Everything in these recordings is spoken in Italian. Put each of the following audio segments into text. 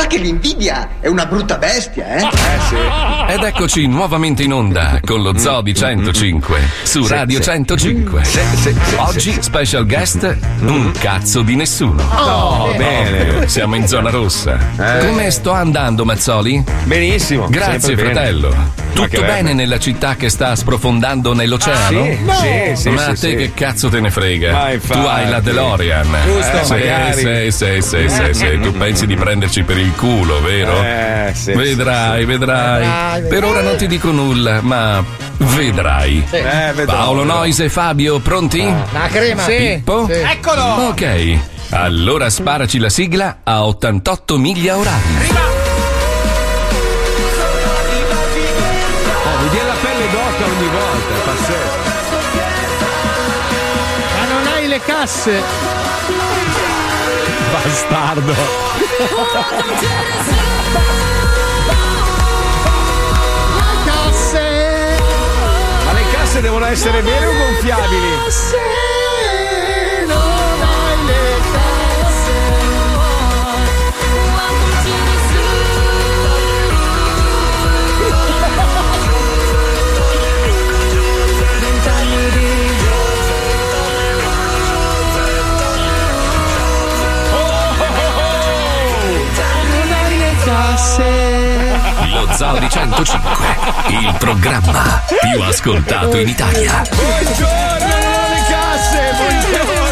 Ma che l'invidia è una brutta bestia, eh? Ed eccoci nuovamente in onda con lo Zoo di 105 su Sì, Radio sì. 105. Oggi special guest un cazzo di nessuno. Oh, bene. Siamo in zona rossa. Eh. Come sto andando Mazzoli? Benissimo. Grazie sempre bene. fratello. Tutto bene nella città che sta sprofondando nell'oceano? Sì, sì, sì, Ma sì, a te sì. che cazzo te ne frega? Tu hai la DeLorean. Giusto. Eh, sì, Magari. sì, sì, sì, sì, sì. Tu pensi di prenderci per il culo, vero? Eh, sì, vedrai, sì, sì. vedrai. Vedrai, Per ora non ti dico nulla, ma vedrai. Eh, vedrò, Paolo vedrò. Noise e Fabio, pronti? La crema. Pippo? Eccolo. Ok. Allora sparaci la sigla a 88 miglia orari. Oh, mi viene la pelle d'oca ogni volta, è pazzesco. Ma non hai le casse. Bastardo. Casse. Ma le casse devono essere vere o gonfiabili? Hai Lo Zoo di 105, il programma più ascoltato in Italia. Buongiorno le casse, buongiorno.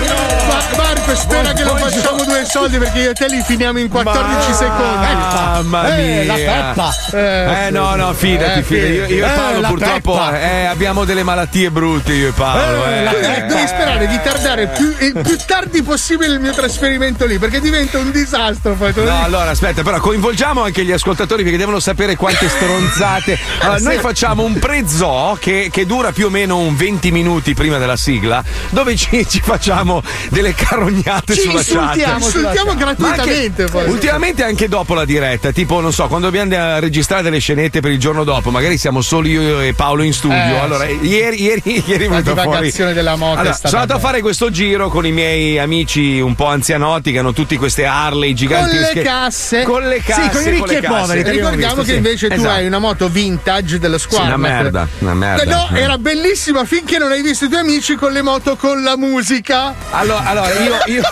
Ma Marco, spera che lo facciamo due soldi perché io e te li finiamo in 14 secondi. Mamma Eh, mia. la peppa. Eh, no, no, fidati, Eh, fidati. Io, io e eh, Paolo purtroppo eh, abbiamo delle malattie brutte io e Paolo. Eh, eh. eh, devi sperare di tardare più, il più tardi possibile il mio trasferimento lì perché diventa un disastro. Lo No, allora aspetta, però coinvolgiamo anche gli ascoltatori perché devono sapere quante stronzate. Allora, noi facciamo un pre-zoo che, che dura più o meno un 20 minuti prima della sigla, dove ci, ci facciamo delle carognate Ci sulla insultiamo, chat. insultiamo Ma anche- gratuitamente. poi. ultimamente anche dopo la diretta, tipo, non so, quando dobbiamo a registrare delle scenette per il giorno dopo, magari siamo solo io e Paolo in studio. Eh, allora, sì. ieri, ieri, ieri La divagazione della moto Allora, sono andato a fare questo giro con i miei amici un po' anzianotti che hanno tutti queste Harley con gigantesche. le casse Con le casse. sì, con i ricchi e poveri ricordiamo che invece tu Esatto. hai una moto vintage dello Sì, squadra una merda, una merda. no era bellissima finché non hai visto i tuoi amici con le moto con la musica Allora, allora, io, io,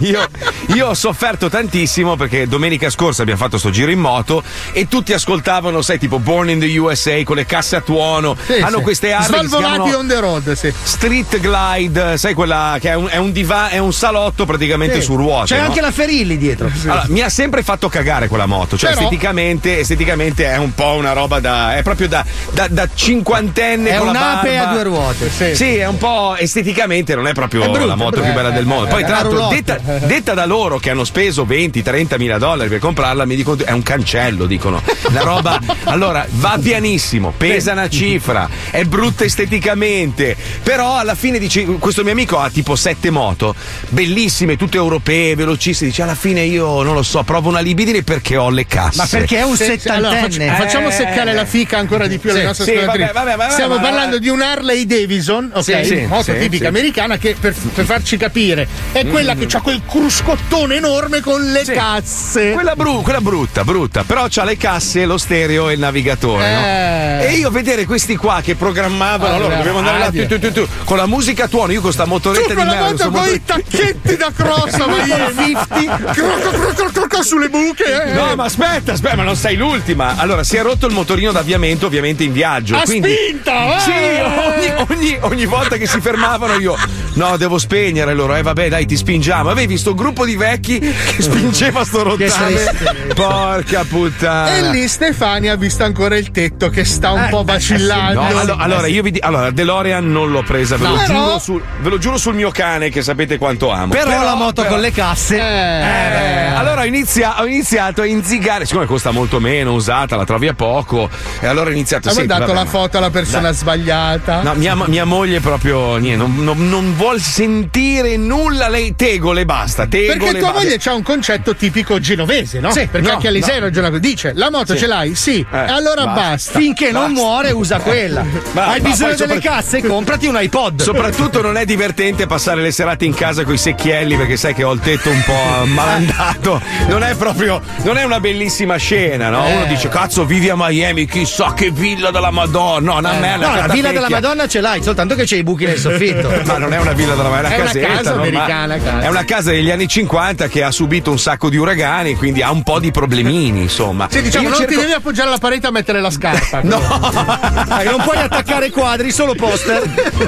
io- io ho sofferto tantissimo perché domenica scorsa abbiamo fatto sto giro in moto e tutti ascoltavano, sai, tipo Born in the USA con le casse a tuono. Sì, Hanno sì. queste si svalvolati on the road sì. Street Glide, sai quella che è un, è un diva- è un salotto praticamente Sì. su ruote. C'è no? anche la Ferilli dietro. Allora, mi ha sempre fatto cagare quella moto, cioè Però- esteticamente, esteticamente è un po' una roba da. è proprio da, da, da cinquantenne È con la un'ape a due ruote. Sì. Sì, è un po' esteticamente non è proprio È brutta, la moto è più bella del mondo. Poi, è tra l'altro, detta, detta da loro che hanno speso 20-30 mila dollari per comprarla, mi dicono è un cancello, dicono. Una roba. Allora, va pianissimo, pesa una cifra, è brutta esteticamente. Però alla fine dice: questo mio amico ha tipo sette moto, bellissime, tutte europee, velocissime. Dice: alla fine io non lo so, provo una libidine perché ho le casse. Ma perché è un Sì, sì, allora, facci- settantenne? facciamo Eh. seccare la fica ancora di più alle Sì, nostre sì, vabbè, vabbè, vabbè, Stiamo vabbè, parlando vabbè. di un Harley Davidson, ok? Sì, sì, moto sì, tipica sì. americana che per, per farci capire è quella che ha quel cruscottone enorme con le Mm. Sì. casse. Quella, bru- quella brutta, brutta, però c'ha le casse, lo stereo e il navigatore. no? Eh. E io vedere questi qua che programmavano, allora la dobbiamo andare là tu, tu, tu, tu, con la musica a tuono, io con sta Tu motoretta con di merda. con motor- i tacchetti da crossa, ma io 50 croc, croc, croc, croc, croc, sulle buche. eh. No, ma aspetta, aspetta, ma non sei l'ultima. Allora, si è rotto il motorino d'avviamento, ovviamente in viaggio. A quindi... spinta! eh. Sì, ogni, ogni- ogni volta che si fermava spingevano io. No, devo spegnere loro. Eh, vabbè, dai, ti spingiamo. Avevi sto gruppo di vecchi che spingeva sto rottame. Porca puttana. E lì Stefania ha visto ancora il tetto che sta un Eh, po' eh, vacillando. No, allo- allora, io vi dico, allora, DeLorean non l'ho presa, ve, No, lo però- giuro sul, ve lo giuro sul mio cane che sapete quanto amo. Però, la moto però- con le casse. Eh, allora ho, inizia- ho iniziato a inzigare, siccome costa molto meno, usata, la trovi a poco, e allora ho iniziato senti, mandato vabbè, la foto alla persona Dai. sbagliata. No, mia, mia moglie proprio niente, non, non, non vuol sentire nulla, lei tegole basta, tegole Perché tua basta. moglie c'ha un concetto tipico genovese, no? Sì, Perché no, anche Alisei no. ragiona così. Dice: La moto Sì. ce l'hai? Sì. Eh, e allora basta. basta. Finché non muore, usa quella. Ma- Hai ma bisogno delle sopra- casse? Comprati un iPod. Soprattutto non è divertente passare le serate in casa con i secchielli perché sai che ho il tetto un po' malandato. Non è proprio, non è una bellissima scena, no? Uno dice, cazzo, vivi a Miami, chissà che villa della Madonna. No, una merda. No, la villa della. Madonna ce l'hai, soltanto che c'è i buchi nel soffitto. Ma non è una villa della Madonna, è È una una casetta. casa americana, cazzo. È una casa degli anni 50 che ha subito un sacco di uragani, quindi ha un po' di problemini, insomma. Sì, diciamo, Io non cerco- ti devi appoggiare alla parete a mettere la scarpa. No, Dai, non puoi attaccare quadri, solo poster.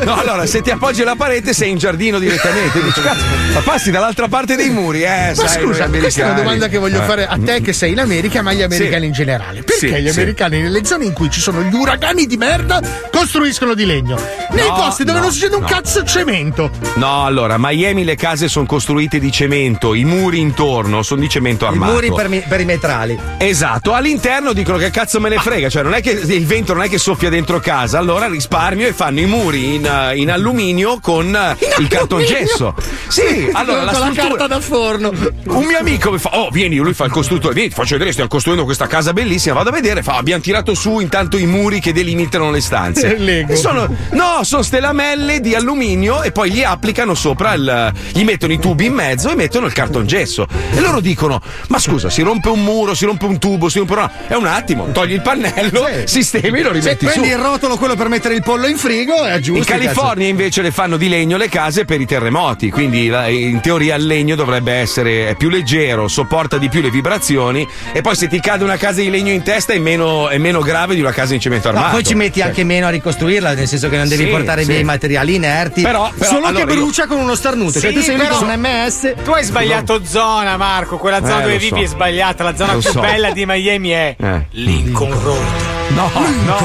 no, allora se ti appoggi alla parete sei in giardino direttamente. Dici, cazzo, ma passi dall'altra parte dei muri, eh, Ma sai, scusa, questa è una domanda che voglio Eh. fare a te che sei in America, ma agli americani Sì. in generale. Perché Sì, gli sì. americani nelle zone in cui ci sono gli uragani di merda costruiscono di legno? Nei No, posti dove no, non succede un no. cazzo cemento. No, allora, Miami le case sono costruite di cemento, i muri intorno sono di cemento I armato. muri permi- perimetrali. Esatto, all'interno dicono che cazzo me ne frega, cioè non è che il vento non è che soffia dentro casa, allora risparmio e fanno i muri in, in alluminio con eh, il cartongesso. Sì, allora la con la struttura carta da forno. un mio amico mi fa: Oh, vieni, lui fa il costruttore. Vieni, ti faccio vedere, stiamo costruendo questa casa bellissima. Vado a vedere. Fa: Abbiamo tirato su intanto i muri che delimitano le stanze. Sono, no, sono ste lamelle di alluminio e poi gli applicano sopra il. gli mettono i tubi in mezzo e mettono il cartongesso. E loro dicono: Ma scusa, si rompe un muro, si rompe un tubo, si rompe una. È un attimo, togli il pannello, sistemi e lo Se rimetti su. prendi il rotolo, quello per mettere il pollo in frigo, è giusto. In California invece le fanno di legno le case per i terremoti, quindi in teoria il legno dovrebbe essere più leggero, sopporta di più le vibrazioni e poi se ti cade una casa di legno in testa è meno, è meno grave di una casa in cemento No, armato. poi ci metti anche meno a ricostruirla, nel senso che non devi Sì, portare sì. via i materiali inerti. Però- però, solo allora che io- brucia con uno starnuto. Sì, cioè, tu sei però- con un MS. Tu hai sbagliato zona, Marco. Quella zona Eh, dove vivi so. è sbagliata. La zona Lo più so. bella di Miami è Eh. Lincoln Road. No, no,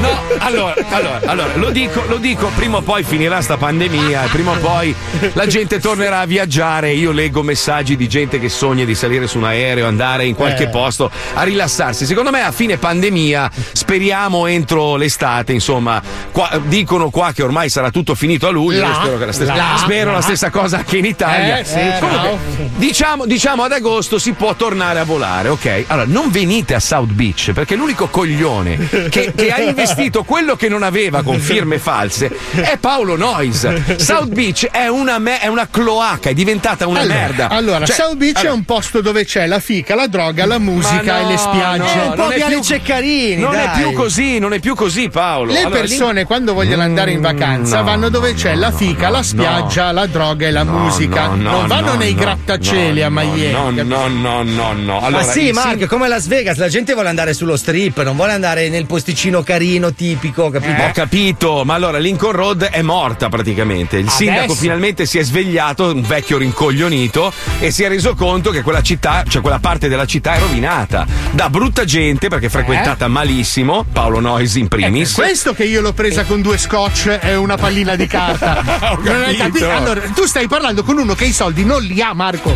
no. Allora, allora, allora, lo dico, lo dico, prima o poi finirà sta pandemia, prima o poi la gente tornerà a viaggiare. Io leggo messaggi di gente che sogna di salire su un aereo, andare in qualche Eh. posto a rilassarsi. Secondo me a fine pandemia, speriamo entro l'estate, insomma, qua- dicono qua che ormai sarà tutto finito a luglio. Io spero che la stessa, là, spero la stessa cosa anche in Italia. Eh, sì, Comunque, diciamo, diciamo ad agosto si può tornare a volare, ok? Allora, non venite a South Beach perché l'unico coglione che, che ha investito quello che non aveva con firme false è Paolo Noyes. South Beach è una, me- è una cloaca, è diventata una allora, merda. Allora, Cioè, South Beach allora, è un posto dove c'è la fica, la droga, la musica Ma e le no, spiagge. no, un po' non è Viale più- Ceccarini. Non è dai. più così, non è più così, Paolo. Le Allora, persone quando vogliono andare in vacanza no, vanno dove c'è la fica, no, la spiaggia, la droga e la no, musica. no, no, non vanno no, nei no, grattacieli no, a Miami. No, no, no, no, no. Allora, Ma sì, Marco, è come Las Vegas, la gente vuole andare sullo strip, non vuole andare nel posticino carino, tipico, capito? Ho capito, ma allora Lincoln Road è morta praticamente. Il sindaco finalmente si è svegliato, un vecchio rincoglionito, e si è reso conto che quella città, cioè quella parte della città è rovinata da brutta gente perché è frequentata malissimo, Paolo Noyes in primis. Questo che io l'ho presa con due scotch è una pallina di carta. Non hai capito. Allora, tu stai parlando con uno che i soldi non li ha, Marco.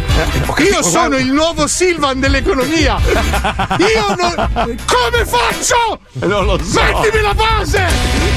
Io sono il nuovo Silvan dell'economia. Io non. Come faccio? Non lo so. Mettimi la base!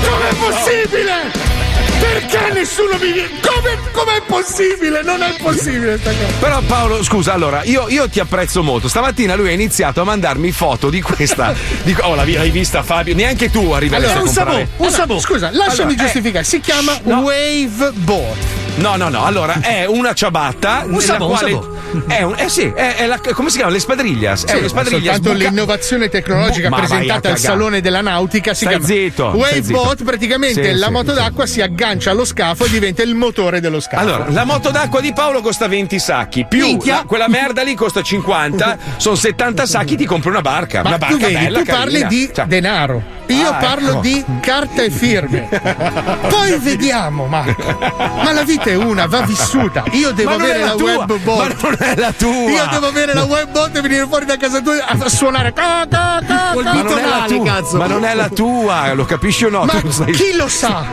Com'è possibile? Perché nessuno mi viene? Come, com'è possibile? Non è possibile sta cosa. Però Paolo, scusa, allora, io, io ti apprezzo molto. Stamattina lui ha iniziato a mandarmi foto di questa. di- oh, la- l'hai vista Fabio? Neanche tu arriveresti Allora, a un comprare. sabò, un sabò. Scusa, lasciami Allora, eh, giustificare. Si chiama no. Wave Boat. No, no, no. Allora, è una ciabatta. nella sabò, un quale sabò. È un, eh sì, è, è la, come si chiama? Le spadriglias. è Sì, una spadriglia soltanto sbuca- l'innovazione tecnologica a presentata al. Salone della Nautica si Stai chiama zitto, Wave stai zitto. Boat. Praticamente Sì, la moto d'acqua si aggancia allo scafo e diventa il motore dello scafo. Allora, la moto d'acqua di Paolo costa 20 sacchi, più la- quella merda lì costa 50, sono 70 sacchi, ti compri una barca. ma una barca tu vedi, bella, tu parli carina. di Cioè, denaro. Io Ah, parlo ecco. di carta e firme. Poi vediamo, Marco. Ma la vita è una, va vissuta. Io devo avere la la, web bot. ma non è la tua. Io devo avere la web bot e venire fuori da casa tua a suonare. ca, ca, ca, Col ca. Ma non, è la male, tua, cazzo. ma non è la tua, lo capisci o no? Ma sai- chi lo sa?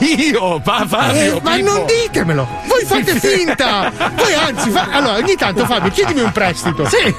Io, pa, Fabio. Eh, ma non ditemelo! Voi fate finta! Voi anzi, fa- allora ogni tanto Fabio, chiedimi un prestito. Sì!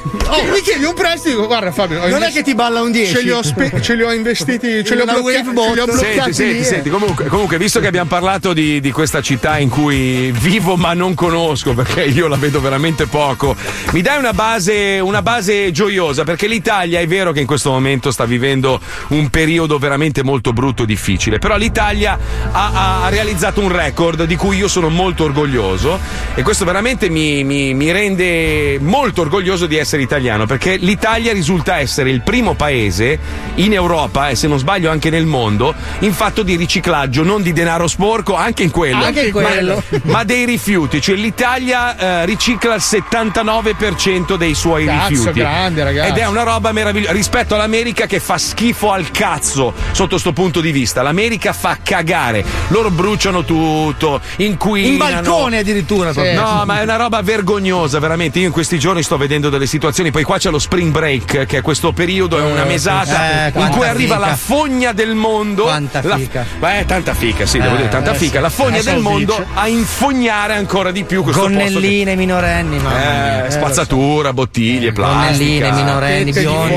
mi chiedi un prestito, guarda Fabio. Non è che ti balla un 10. Ce li ho, spe- ce li ho investiti, ce li ho, Una blocca- bloccati Senti, senti, senti, comunque, comunque, visto che abbiamo parlato di, di questa città in cui vivo ma non conosco, perché io la vedo veramente poco, mi dai una base, una base gioiosa, perché l'Italia è vero che in questo momento sta vivendo un periodo veramente molto brutto e difficile, però l'Italia ha, ha- ha realizzato un record di cui io sono molto orgoglioso e questo veramente mi, mi- mi rende molto orgoglioso di essere italiano, perché l'Italia risulta essere il primo paese in Europa e se non sbaglio anche nel mondo in fatto di riciclaggio, non di denaro sporco, anche in quello, Anche in ma- quello. Ma, dei rifiuti, cioè l'Italia eh, ricicla il 79% dei suoi Cazzo, rifiuti. grande, ragazzi. Ed è una roba meravigliosa rispetto all'America che fa schifo al cazzo sotto sto punto di vista. L'America fa cagare, loro bruciano tutto, inquinano. In balcone addirittura. proprio. No, ma è una roba vergognosa, veramente. Io in questi giorni sto vedendo delle situazioni. Poi qua c'è lo spring break, che è questo periodo, è una mesata eh, in cui arriva fica. la fogna del mondo. Quanta La- fica. Beh, tanta fica, sì, devo Eh, dire, tanta eh, fica. sì. La fogna Eh, del so mondo dice. a infognare ancora di più questo posto. che- Gonnelline minorenni, mamma mia. Eh, spazzatura, bottiglie, plastica. Gonnelline minorenni, biondi,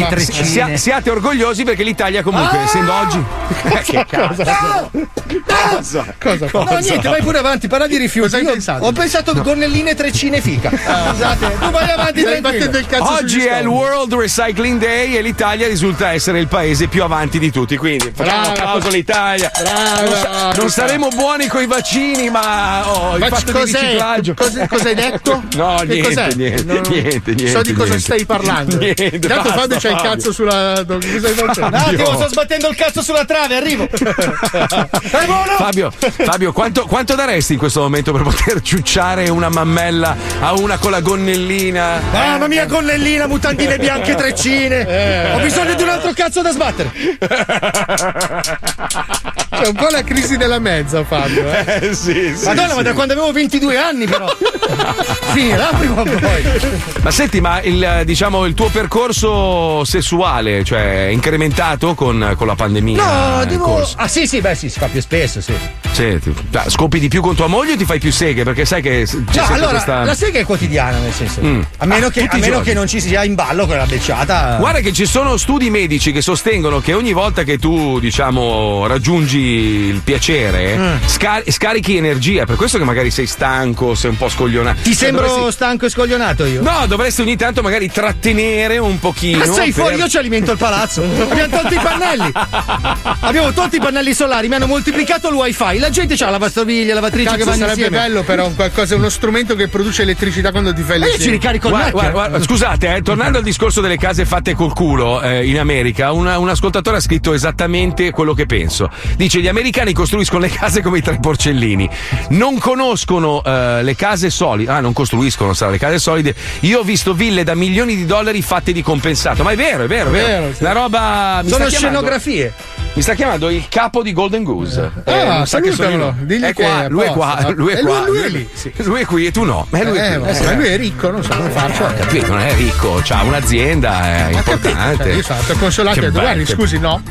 ma- treccine. sia- siate orgogliosi perché l'Italia comunque, Ah! essendo oggi... Eh, che cazzo? Cosa? Cosa? No, niente, vai pure avanti, parla di rifiuti. Cosa hai Io pensato? Ho pensato gonnelline, treccine, fica. Scusate, tu vai avanti Stai battendo il cazzo Oggi è il. World Recycling Day e l'Italia risulta essere il paese più avanti di tutti. Quindi facciamo un Bravo. applauso all'Italia. Bravo. Non, sa- non saremo buoni con i vaccini, ma oh, il fatto di cos'è? riciclaggio. Cosa, hai detto? No, Che niente, cos'è? niente, Non- niente, niente, So di cosa niente. stai parlando. Niente, Intanto basta, Fabio c'ha il cazzo sulla. Cosa stai? Un attimo, sto sbattendo il cazzo sulla trave, arrivo. È buono? Fabio, Fabio quanto, quanto daresti in questo momento per poter ciucciare una mammella a una con la gonnellina? Mamma mia, gonnellina, mutandine bianche, treccine. Ho bisogno di un altro cazzo da sbattere. C'è un po' la crisi della mezza, Fabio. Eh. Eh sì, sì. Madonna, ma da quando avevo 22 anni, però. Finirà prima o poi. Ma senti, ma il, diciamo, il tuo percorso sessuale, cioè, è incrementato con, con la pandemia? No, devo. corso? Ah, sì, sì, beh, sì, si fa più spesso, sì. Sì, ti- scopi di più con tua moglie o ti fai più seghe? Perché sai che c'è No, allora, questa... la sega è quotidiana, nel senso. Mm. A meno, Ah, che, a meno che non ci sia in ballo quella becciata. Guarda che ci sono studi medici che sostengono che ogni volta che tu, diciamo, raggiungi il piacere, Mm. scar- scarichi energia. Per questo che magari sei stanco, sei un po' scoglionato. Ti Cioè, sembro dovresti- stanco e scoglionato io? No, dovresti ogni tanto magari trattenere un pochino. Ma sei per- fuori, io ci alimento il palazzo. Abbiamo tolto i pannelli. Abbiamo tolto i pannelli solari, mi hanno moltiplicato il wifi. La gente c'ha la lavastoviglie, lavatrice che Cazzo, vanno sarebbe insieme. bello, però, qualcosa, uno strumento che produce elettricità quando ti fai Ma le io ci seghe. ricarico il Guarda, guarda, guarda, scusate, eh, tornando al discorso delle case fatte col culo eh, in America, una- un ascoltatore ha scritto esattamente quello che penso. Dice: Gli americani costruiscono le case come i tre porcellini, non conoscono eh, le case solide. Ah, non costruiscono, sarà le case solide. Io ho visto ville da milioni di dollari fatte di compensato. Ma è vero, è vero, è vero. Vero, sì. La roba. Mi Sono scenografie. Mi sta chiamando il capo di Golden Goose. Ah, che sono salutamelo, digli è qua, lui è qua, lui è qua. lui- lui è lì, Lui è qui e tu no. Eh, lui è Eh, qui. ma sì, ma lui è ricco, non so come faccio. Ho capito, non è ricco, ha un'azienda, è Ho capito, importante. cioè, io sono consolato Che e bello, guardi, che- scusi, no.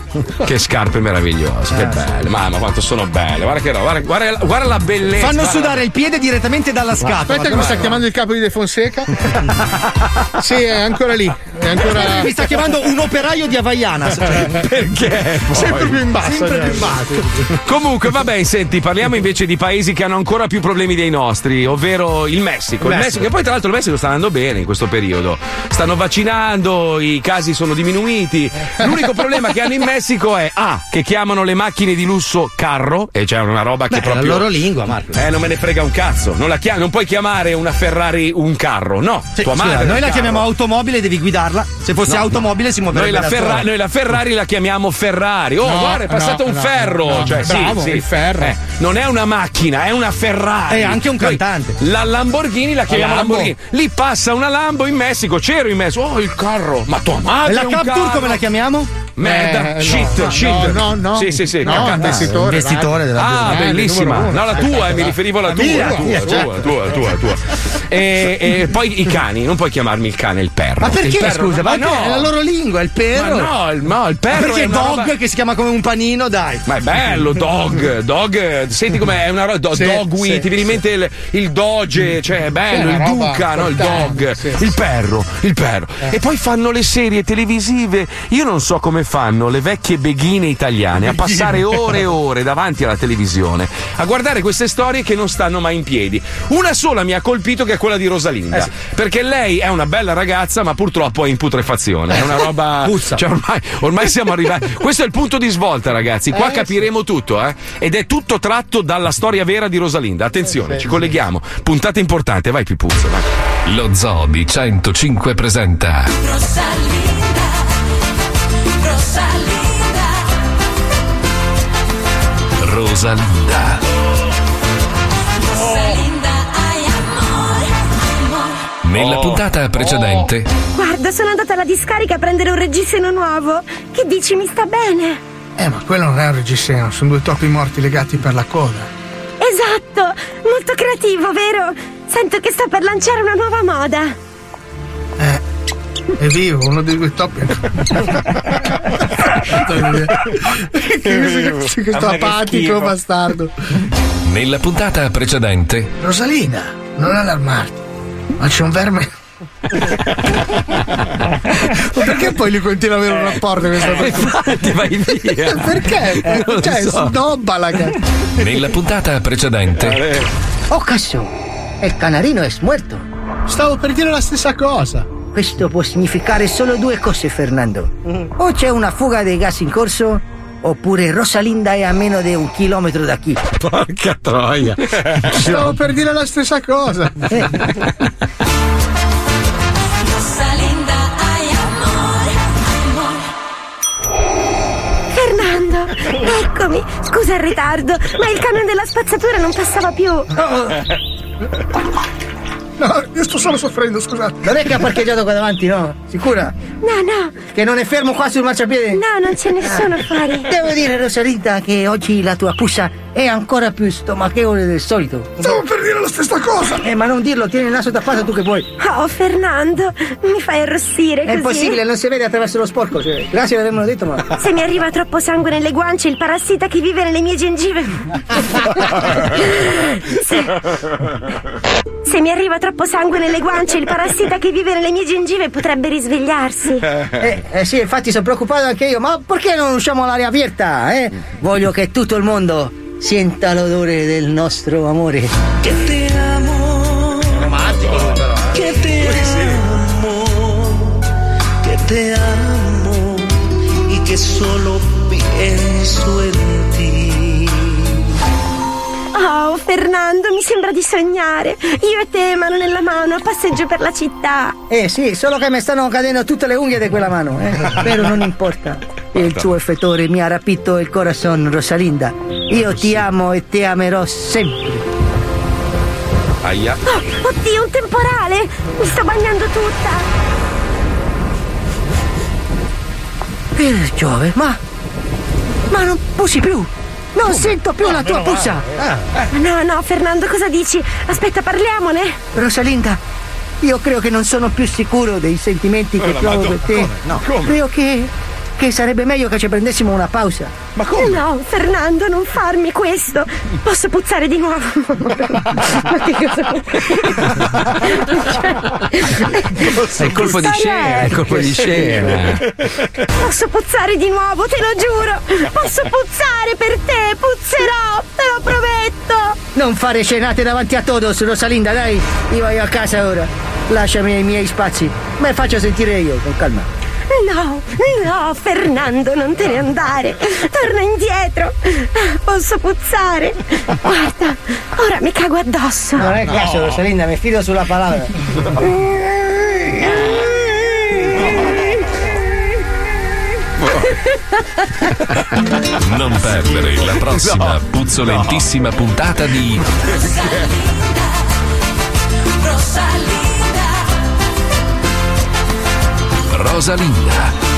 Che scarpe meravigliose, che belle. Mamma, quanto sono belle. Guarda che roba, guarda, guarda, guarda la bellezza. Fanno guarda. sudare il piede direttamente dalla scatola. Aspetta che mi sta chiamando il capo di De Fonseca. sì, è ancora lì. È ancora. Mi sta chiamando un operaio di Havaianas. Cioè, Perché? poi? Sempre più in basso. sempre più basso. Comunque, vabbè, senti, parliamo invece di paesi che hanno ancora più problemi dei nostri, ovvero il Messico. Il Messico, che poi, tra l'altro, il Messico sta andando bene in questo periodo. Stanno vaccinando, i casi sono diminuiti. L'unico problema che hanno in Messico è A, che chiamano le macchine di lusso carro, e c'è una roba che Beh, proprio. la loro lingua, Marco. Eh, non me ne frega un cazzo. Non, la chiam- non puoi chiamare una Ferrari un carro, no. Sì, Tua scusa, madre. è noi la carro. chiamiamo automobile, devi guidarla. Se fosse No, automobile si Noi muoverebbe la, da Ferra- noi la Ferrari la chiamiamo Ferrari. Oh, No, guarda, è passato no, un no, ferro. no, cioè, sì, bravo, sì. il ferro. Eh, non è una macchina, è una Ferrari. È anche un Noi- cantante. La Lamborghini la chiamiamo Lambo. Lamborghini. Lì passa una Lambo in Messico, c'ero in Messico. Oh, il carro. Ma tua madre. E la è carro. come la chiamiamo? Merda, Eh, shit, no, shit. no, no, no. Sì, sì, sì. No. Investitore, Investitore della Ah, bellissima. No, la tua, eh, mi riferivo alla tua. la tua, tua, la tua, la tua, la tua. E, e poi i cani, non puoi chiamarmi il cane, il perro. Ma Il perché perro- scusa? Ma Ma no, è la loro lingua, il perro. Ma no, il, no, il Ma perro perché è dog roba- che si chiama come un panino, dai. Ma è bello, dog, dog, senti com'è? È una roba, do, Sì, dogui, sì, ti viene in mente il, il doge, cioè è bello, il duca, no, il dog, sì. il perro, il perro. E poi fanno le serie televisive, io non so come fanno le vecchie beghine italiane a passare ore e ore davanti alla televisione a guardare queste storie che non stanno mai in piedi. Una sola mi ha colpito che è quella di Rosalinda, perché lei è una bella ragazza ma purtroppo è in putrefazione, è una roba... Puzza. Cioè, ormai, ormai siamo arrivati. Questo è il punto di svolta, ragazzi. Qua capiremo tutto, eh? Ed è tutto tratto dalla storia vera di Rosalinda. Attenzione, ci colleghiamo. Puntata importante, vai Pipuzzo, vai. Lo Zoo di 105 presenta Rosalinda, Rosalinda. Rosalinda, Nella Oh. puntata precedente, Guarda, sono andata alla discarica a prendere un reggiseno nuovo. Che dici, mi sta bene? Eh, ma quello non è un reggiseno, sono due topi morti legati per la coda. Esatto, molto creativo, vero? Sento che sta per lanciare una nuova moda. Eh, è vivo, uno dei due topi. questo apatico bastardo. nella puntata precedente, Rosalinda, non allarmarti, ma c'è un verme. Ma perché poi lui continua ad avere un rapporto con questa persona? Infatti, vai via. Perché? Non cioè, so. snobba la cazzo. nella puntata precedente, Oh cazzo, il canarino è muerto. Stavo per dire la stessa cosa. Questo può significare solo due cose, Fernando. O c'è una fuga di gas in corso, oppure Rosalinda è a meno di un chilometro da qui. Porca troia. Stavo per dire la stessa cosa. Rosalinda, ay amor, amor. Fernando, eccomi. Scusa il ritardo, ma il camion della spazzatura non passava più. No, io sto solo soffrendo, scusate. Non è che ha parcheggiato qua davanti, no? Sicura? No, no, Che non è fermo qua sul marciapiede? no, non c'è nessuno fuori. Devo dire, Rosalinda, che oggi la tua puscia è ancora più stomachevole del solito. Stavo per dire la stessa cosa. Eh, ma non dirlo, tieni il naso tappato tu che vuoi. Oh, Fernando, mi fai arrossire È così. impossibile, non si vede attraverso lo sporco. cioè, grazie per avermelo detto, ma. Se mi arriva troppo sangue nelle guance, il parassita che vive nelle mie gengive. Se... Se mi arriva troppo sangue nelle guance, il parassita che vive nelle mie gengive potrebbe risvegliarsi. Eh, eh sì, infatti sono preoccupato anche io, ma perché non usciamo all'aria aperta? Eh? Voglio che tutto il mondo sienta l'odore del nostro amore. Que te amo, que te amo, que te amo y que solo pienso en ti. Oh, Fernando, mi sembra di sognare. Io e te, mano nella mano, a passeggio per la città. Eh sì, solo che mi stanno cadendo tutte le unghie di quella mano, eh? Però non importa. Il tuo effettore mi ha rapito il corazon, Rosalinda. Io ti amo e ti amerò sempre. Aia. Oh, oddio, un temporale! Mi sto bagnando tutta. Per Giove, ma. Ma non pussi più! Non sento più la tua pussa! No, no, Fernando, cosa dici? Aspetta, parliamone. Rosalinda, io credo che non sono più sicuro dei sentimenti che provo per te. Credo che, che sarebbe meglio che ci prendessimo una pausa. No, Fernando, non farmi questo. Posso puzzare di nuovo. Ma che cosa? È il colpo di scena, è colpo di scena. Posso puzzare di nuovo, te lo giuro. Posso puzzare per te, puzzerò, te lo prometto. Non fare scenate davanti a todos, Rosalinda, dai. Io vado a casa ora. Lasciami i miei spazi. Me faccio sentire io, con calma. No, no, Fernando, non te ne andare. Torna indietro. Posso puzzare. Guarda, ora mi cago addosso. Non è caso, Rosalinda, mi fido sulla parola. Non perdere la prossima puzzolentissima puntata di Rosalinda. Rosalinda.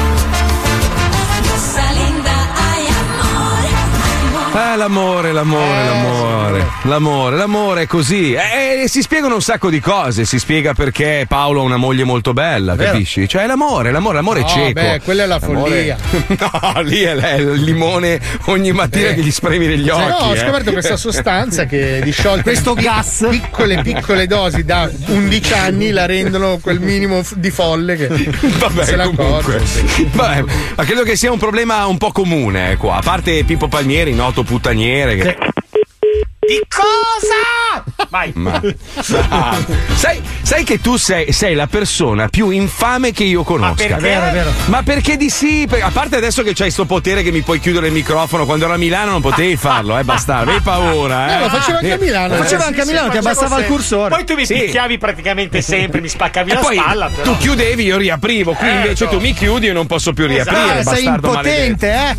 Eh, l'amore, l'amore, l'amore, l'amore, l'amore è così. E si spiegano un sacco di cose. Si spiega perché Paolo ha una moglie molto bella, Vero. capisci? Cioè, l'amore, l'amore, l'amore No, è cieco. beh, quella è la L'amore- follia. No, lì è è il limone ogni mattina Eh. che gli spremi negli occhi. no, ho eh. scoperto questa sostanza che disciolta Questo in gas. piccole piccole dosi da 11 anni la rendono quel minimo di folle che Vabbè, se ne comunque. accorge. Vabbè, ma credo che sia un problema un po' comune eh, qua. A parte Pippo Palmieri, noto puttaniere. Che... Di cosa? Vai. Ma- Ah, sai, sai che tu sei, sei la persona più infame che io conosca. perché? È vero, è vero. Ma perché di sì? Per- a parte adesso che c'hai sto potere che mi puoi chiudere il microfono, quando ero a Milano non potevi farlo, eh, bastardo. Avevi paura, eh. No, lo faceva anche a Milano. Eh, Faceva Sì, anche a sì, Milano, ti facevo abbassava il sempre. cursore. Poi tu mi Sì. picchiavi praticamente sempre, mi spaccavi E la poi spalla. Però. tu chiudevi, io riaprivo. Qui Certo. invece tu mi chiudi e non posso più riaprire. Ah, sei bastardo maledetto. impotente,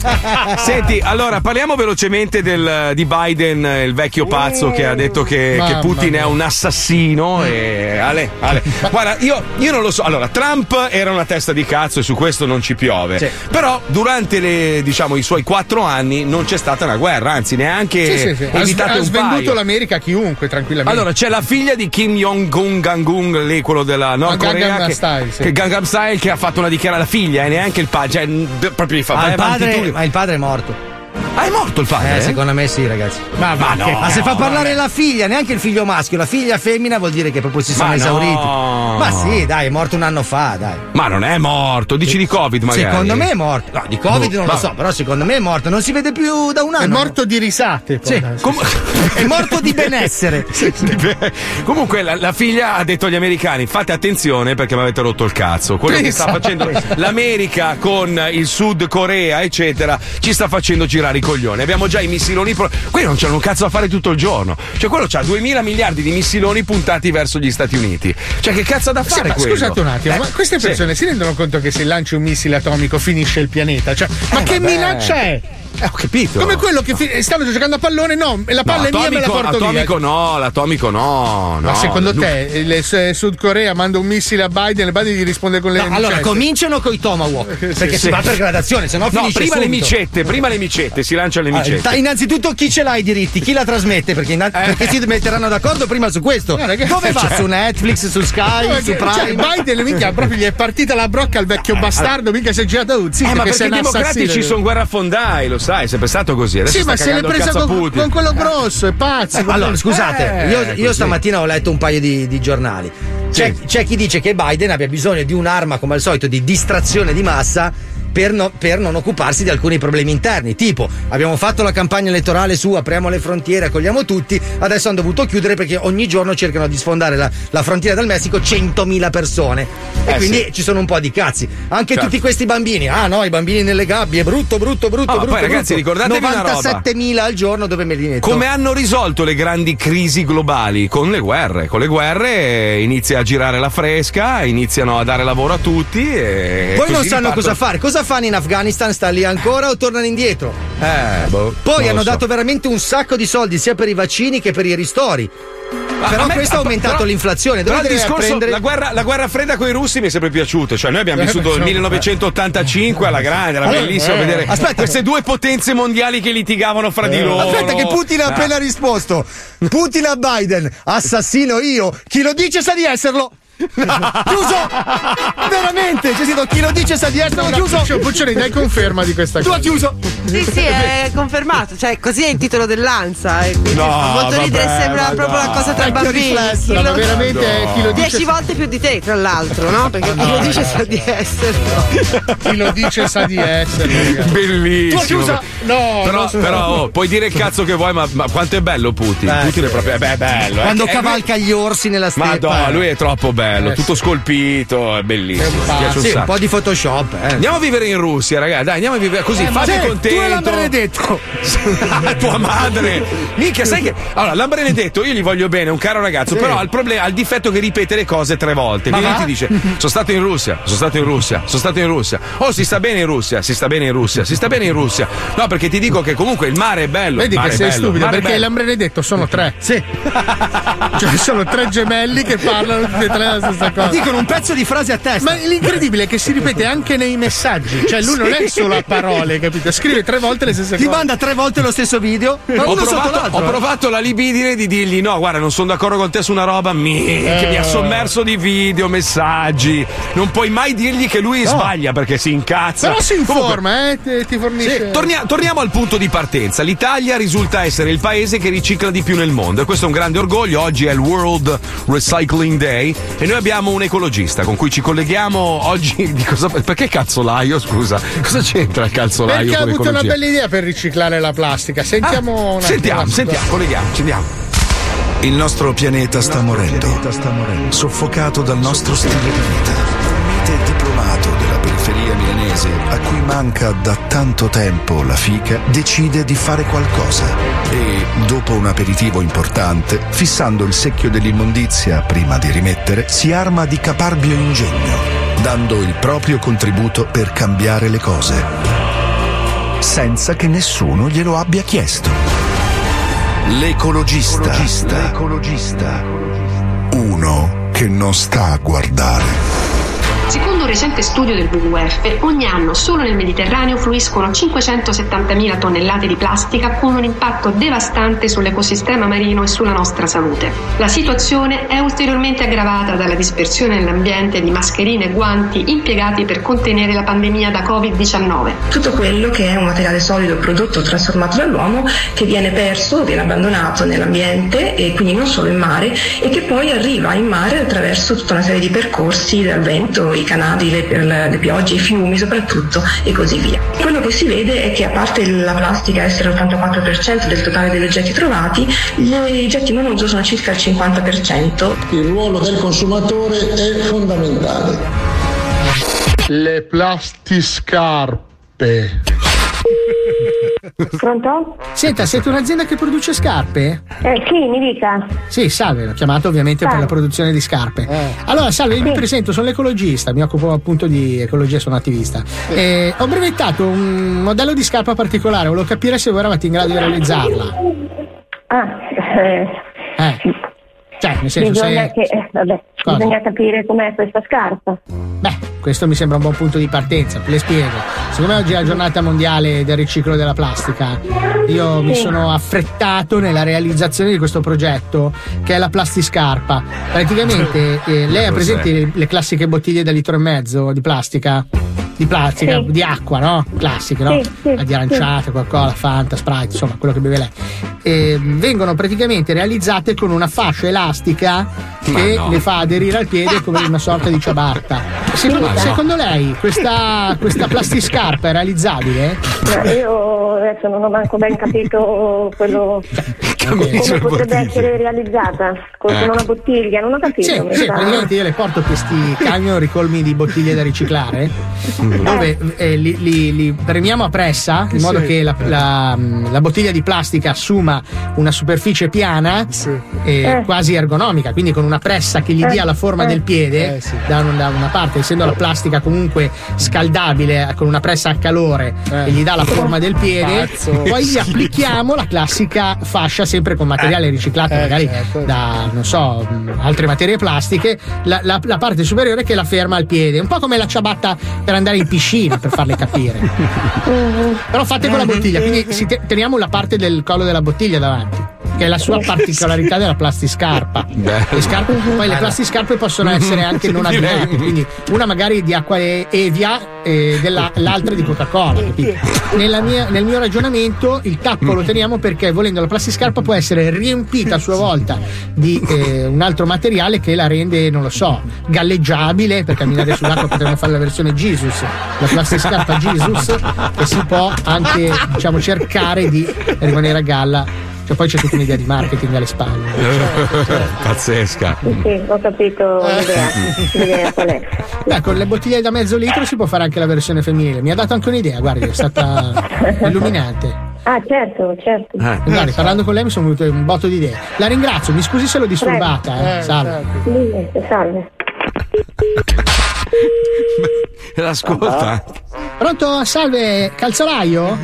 eh? Senti, allora parliamo velocemente del- di Biden, eh, il vecchio pazzo che ha detto che, che Putin mia. è un assassino. E... Ale, Ale. Guarda, io, io non lo so. Allora, Trump era una testa di cazzo e su questo non ci piove. Sì. Però durante le, diciamo, i suoi quattro anni non c'è stata una guerra, anzi, neanche Sì, sì, sì. Ha, evitate ha svenduto paio. l'America a chiunque, tranquillamente. Allora, c'è la figlia di Kim Jong-un Gangung, lì quello della Nord Ah, Corea. Gangnam che, Style, sì. che Gangnam Style che ha fatto una dichiarazione alla figlia e neanche il padre. Cioè, proprio gli fa. Vai il padre, ma il padre è morto. Ah, è morto il padre? Eh, secondo me sì, ragazzi. ma, Ma no. Ma se fa parlare la figlia, neanche il figlio maschio, la figlia femmina vuol dire che proprio si sono Ma no. esauriti. Ma sì, dai, è morto un anno fa, dai. Ma non è morto, dici di Covid magari. Secondo me è morto. No, di Covid Boh, non lo so, però secondo me è morto. Non si vede più da un anno. È morto di risate. poi. Sì. Com- È morto di benessere. Comunque la, la figlia ha detto agli americani fate attenzione perché mi avete rotto il cazzo. Quello che sta facendo l'America con il Sud Corea, eccetera, ci sta facendo girare i coglioni. Abbiamo già i missiloni. Pro- quelli non c'hanno un cazzo da fare tutto il giorno. Cioè, quello c'ha 2000 miliardi di missiloni puntati verso gli Stati Uniti. Cioè, che cazzo da Sì, fare ma quello? scusate un attimo, Eh, ma queste sì. persone si rendono conto che se lanci un missile atomico finisce il pianeta? Cioè, ma che vabbè. minaccia è? Eh, ho capito. Come quello che fi- stanno giocando a pallone? No, la No, palla è mia e me la porto atomico via. no, l'atomico no. Ma no. secondo Nu- te il se- Sud Corea manda un missile a Biden e Biden gli risponde con le No, allora, cominciano coi Tomahawk. Perché sì. si va per gradazione, se no No, finisce prima le subito. micette, prima le micette, si lanciano le Ah, micette. ta- innanzitutto chi ce l'ha i diritti? Chi la trasmette? Perché, innan- perché si metteranno d'accordo prima su questo. Guarda che- Dove va? cioè- Su Netflix, su Sky, No, su perché, cioè, Prime? Biden minchia, proprio gli è partita la brocca al vecchio bastardo, mica si è girato zitto Eh, ma che perché i un democratici sono guerrafondai, lo sai, è sempre stato così. Adesso Sì, ma se l'è presa con, con quello grosso, è pazzo. Eh, Allora, scusate, Eh, io, io stamattina ho letto un paio di, di giornali. C'è, c'è chi dice che Biden abbia bisogno di un'arma, come al solito, di distrazione di massa. Per, no- per non occuparsi di alcuni problemi interni, tipo abbiamo fatto la campagna elettorale su apriamo le frontiere, accogliamo tutti, adesso hanno dovuto chiudere perché ogni giorno cercano di sfondare la, la frontiera del Messico 100.000 persone e Eh, quindi sì. ci sono un po' di cazzi. Anche Certo. tutti questi bambini, ah no, i bambini nelle gabbie, brutto, brutto, brutto, ma brutto. poi, ragazzi, brutto. ricordatevi una roba. 97.000 al giorno dove me li metto? Come hanno risolto le grandi crisi globali? Con le guerre. Con le guerre eh, inizia a girare la fresca, iniziano a dare lavoro a tutti. E Poi non sanno ripartono- cosa fare. Cosa fanno in Afghanistan? Sta lì ancora o tornano indietro? Eh, boh, Poi hanno so. dato veramente un sacco di soldi sia per i vaccini che per i ristori. Però a me- questo ha aumentato però- l'inflazione. Dove Però il discorso, prendere- la, guerra, la guerra fredda con i russi mi è sempre piaciuta. Cioè, noi abbiamo Eh, vissuto il no, 1985 alla grande, era Allora, bellissimo eh, vedere aspetta. queste due potenze mondiali che litigavano fra di loro. Aspetta, che Putin ha appena risposto. Putin a Biden, assassino io. Chi lo dice sa di esserlo. Chiuso! Veramente, c'è scritto chi lo dice sa di esserlo. Chiuso! Puccioni, dai conferma di questa Tu ha cosa. chiuso! Sì, sì, è confermato. Cioè, così è il titolo dell'Anza. E quindi No, fa molto ridere, sembra ma proprio una cosa tra bambini. riflesso, Chi ma lo- veramente è chi lo dice Dieci volte più di te, tra l'altro, no? Perché chi lo dice sa di esserlo. chi lo dice sa di essere. Bellissimo. Tu chiusa? No, Però, però, oh, puoi dire il cazzo che vuoi, ma, ma quanto è bello Putin? Eh, Putin è sì. proprio. eh, beh, è bello. eh. Quando Eh, cavalca gli orsi nella Ma steppa. no, lui è troppo bello. Bello, Eh, tutto scolpito, è bellissimo. Un Sì, un po' di Photoshop. Eh. Andiamo a vivere in Russia, ragazzi. Dai, andiamo a vivere così. Eh, sì, contento. tu e la Benedetto. tua madre. Minchia, sai che. Allora, Lambrenedetto, io gli voglio bene, è un caro ragazzo, Sì. però ha il problema, ha il difetto che ripete le cose tre volte. Ma va? ti dice: Sono stato in Russia, sono stato in Russia, sono stato in Russia. Oh, si sta bene in Russia, si sta bene in Russia, si sta bene in Russia. No, perché ti dico che comunque il mare è bello. Vedi che è sei bello, stupido è perché bello. l'Ambrenedetto sono tre. Sì. Cioè sono tre gemelli che parlano tutti e tre la stessa cosa. Dicono un pezzo di frase a testa. Ma l'incredibile è che si ripete anche nei messaggi. Cioè lui non è solo a parole, capito? Scrive tre volte le stesse Ti cose. manda tre volte lo stesso video, ma Ho uno sotto provato, l'altro. ho provato la libidine di dirgli: no, guarda, non sono d'accordo con te su una roba mia, che mi ha Eh. sommerso di video, messaggi. Non puoi mai dirgli che lui sbaglia perché si incazza. Però si Comunque, informa, eh? Ti, ti fornisce. Sì, tornia- torniamo al punto di partenza. L'Italia risulta essere il paese che ricicla di più nel mondo e questo è un grande orgoglio. Oggi è il World Recycling Day e noi abbiamo un ecologista con cui ci colleghiamo oggi. Di cosa, perché calzolaio? Scusa, cosa c'entra il calzolaio Perché ha avuto una bella idea per riciclare la plastica. Sentiamo Ah, sentiamo, sentiamo, colleghiamoci, andiamo. Il nostro pianeta sta morendo, soffocato dal nostro stile di vita. Milanese, a cui manca da tanto tempo la fica, decide di fare qualcosa. E, dopo un aperitivo importante, fissando il secchio dell'immondizia prima di rimettere, si arma di caparbio ingegno, dando il proprio contributo per cambiare le cose. Senza che nessuno glielo abbia chiesto. L'ecologista. L'ecologista. Uno che non sta a guardare. Secondo un recente studio del WWF, ogni anno solo nel Mediterraneo fluiscono 570.000 tonnellate di plastica con un impatto devastante sull'ecosistema marino e sulla nostra salute. La situazione è ulteriormente aggravata dalla dispersione nell'ambiente di mascherine e guanti impiegati per contenere la pandemia da Covid-19. Tutto quello che è un materiale solido prodotto o trasformato dall'uomo che viene perso, viene abbandonato nell'ambiente e quindi non solo in mare e che poi arriva in mare attraverso tutta una serie di percorsi dal vento, i canali, le, le- le piogge, i fiumi soprattutto e così via. Quello che si vede è che a parte la plastica essere l'84% del totale degli oggetti trovati, gli oggetti monouso sono circa il 50%. Il ruolo del consumatore è fondamentale. Le plastiscarpe. Pronto? Senta, siete un'azienda che produce scarpe? Eh, sì, mi dica. Sì, salve, l'ho chiamato ovviamente per Salve. la produzione di scarpe. Allora, salve, io mi presento, sono l'ecologista, mi occupo appunto di ecologia, sono attivista. E ho brevettato un modello di scarpa particolare, volevo capire se voi eravate in grado di realizzarla. Ah, eh, Eh. Cioè, nel senso bisogna se. che, eh, vabbè, bisogna capire com'è questa scarpa. Beh, questo mi sembra un buon punto di partenza. Le spiego. Siccome oggi è la giornata mondiale del riciclo della plastica, io mi Sì. sono affrettato nella realizzazione di questo progetto che è la plastiscarpa. Praticamente eh, lei ha presente le, le classiche bottiglie da litro e mezzo di plastica? Di plastica, Sì. di acqua, no? Classiche, no? Sì, sì, di aranciate, Coca-Cola, Fanta, Sprite, insomma, quello che beve lei. E vengono praticamente realizzate con una fascia elastica Ma che no. le fa aderire al piede come una sorta di ciabatta. Secondo, Ma no. secondo lei questa, questa plastiscarpa è realizzabile? Ma io adesso non ho manco ben capito quello come potrebbe essere realizzata con Eh. una bottiglia, non ho capito. Sì, sì, praticamente io le porto questi camion ricolmi di bottiglie da riciclare dove eh, li, li- li premiamo a pressa in modo Sì. che la, la- la bottiglia di plastica assuma una superficie piana e Eh. quasi ergonomica, quindi con una pressa che gli Eh. dia la forma Eh. del piede da, un- da una parte, essendo la plastica comunque scaldabile eh, con una pressa a calore Eh. e gli dà la forma del piede, Pazzo. poi gli applichiamo la classica fascia sempre con materiale riciclato, Eh, magari certo. da non so, mh, altre materie plastiche, la, la- la parte superiore che la ferma al piede, un po' come la ciabatta per andare in piscina, per farle capire. Però fate con la bottiglia, quindi teniamo la parte del collo della bottiglia davanti. Che è la sua particolarità della plastiscarpa. Le scarpe- poi le plastiscarpe possono essere anche non abbinate, quindi una magari di acqua e- Evia e della- l'altra di Coca-Cola. mia- nel mio ragionamento il tappo lo teniamo perché volendo la plastiscarpa può essere riempita a sua volta di eh, un altro materiale che la rende, non lo so, galleggiabile per camminare sull'acqua potremmo fare la versione Jesus, la plastiscarpa Jesus che si può anche diciamo cercare di rimanere a galla Cioè, poi c'è tutta un'idea di marketing alle spalle. Pazzesca. Sì, sì, ho capito l'idea. l'idea qual è. Beh, con le bottiglie da mezzo litro si può fare anche la versione femminile. Mi ha dato anche un'idea, guardi, è stata illuminante. Ah, certo, certo. Guardi, parlando con lei mi sono venute un botto di idee. La ringrazio, mi scusi se l'ho disturbata. Eh. Salve. Niente, salve. L'ascolta. Pronto? Salve, calzolaio?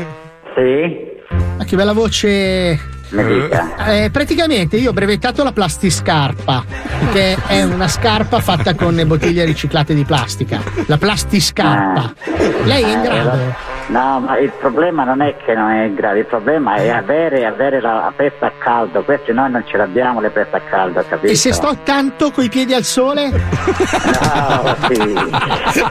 Sì. Ma che bella voce. Dica. Eh, praticamente io ho brevettato la plastiscarpa, che è una scarpa fatta con bottiglie riciclate di plastica. La plastiscarpa. Lei è in Eh, grado? No, ma il problema non è che non è grado, il problema è avere, avere la, pesta a caldo. Questi noi non ce l'abbiamo le peste a caldo, capito? E se sto tanto coi piedi al sole? No, sì.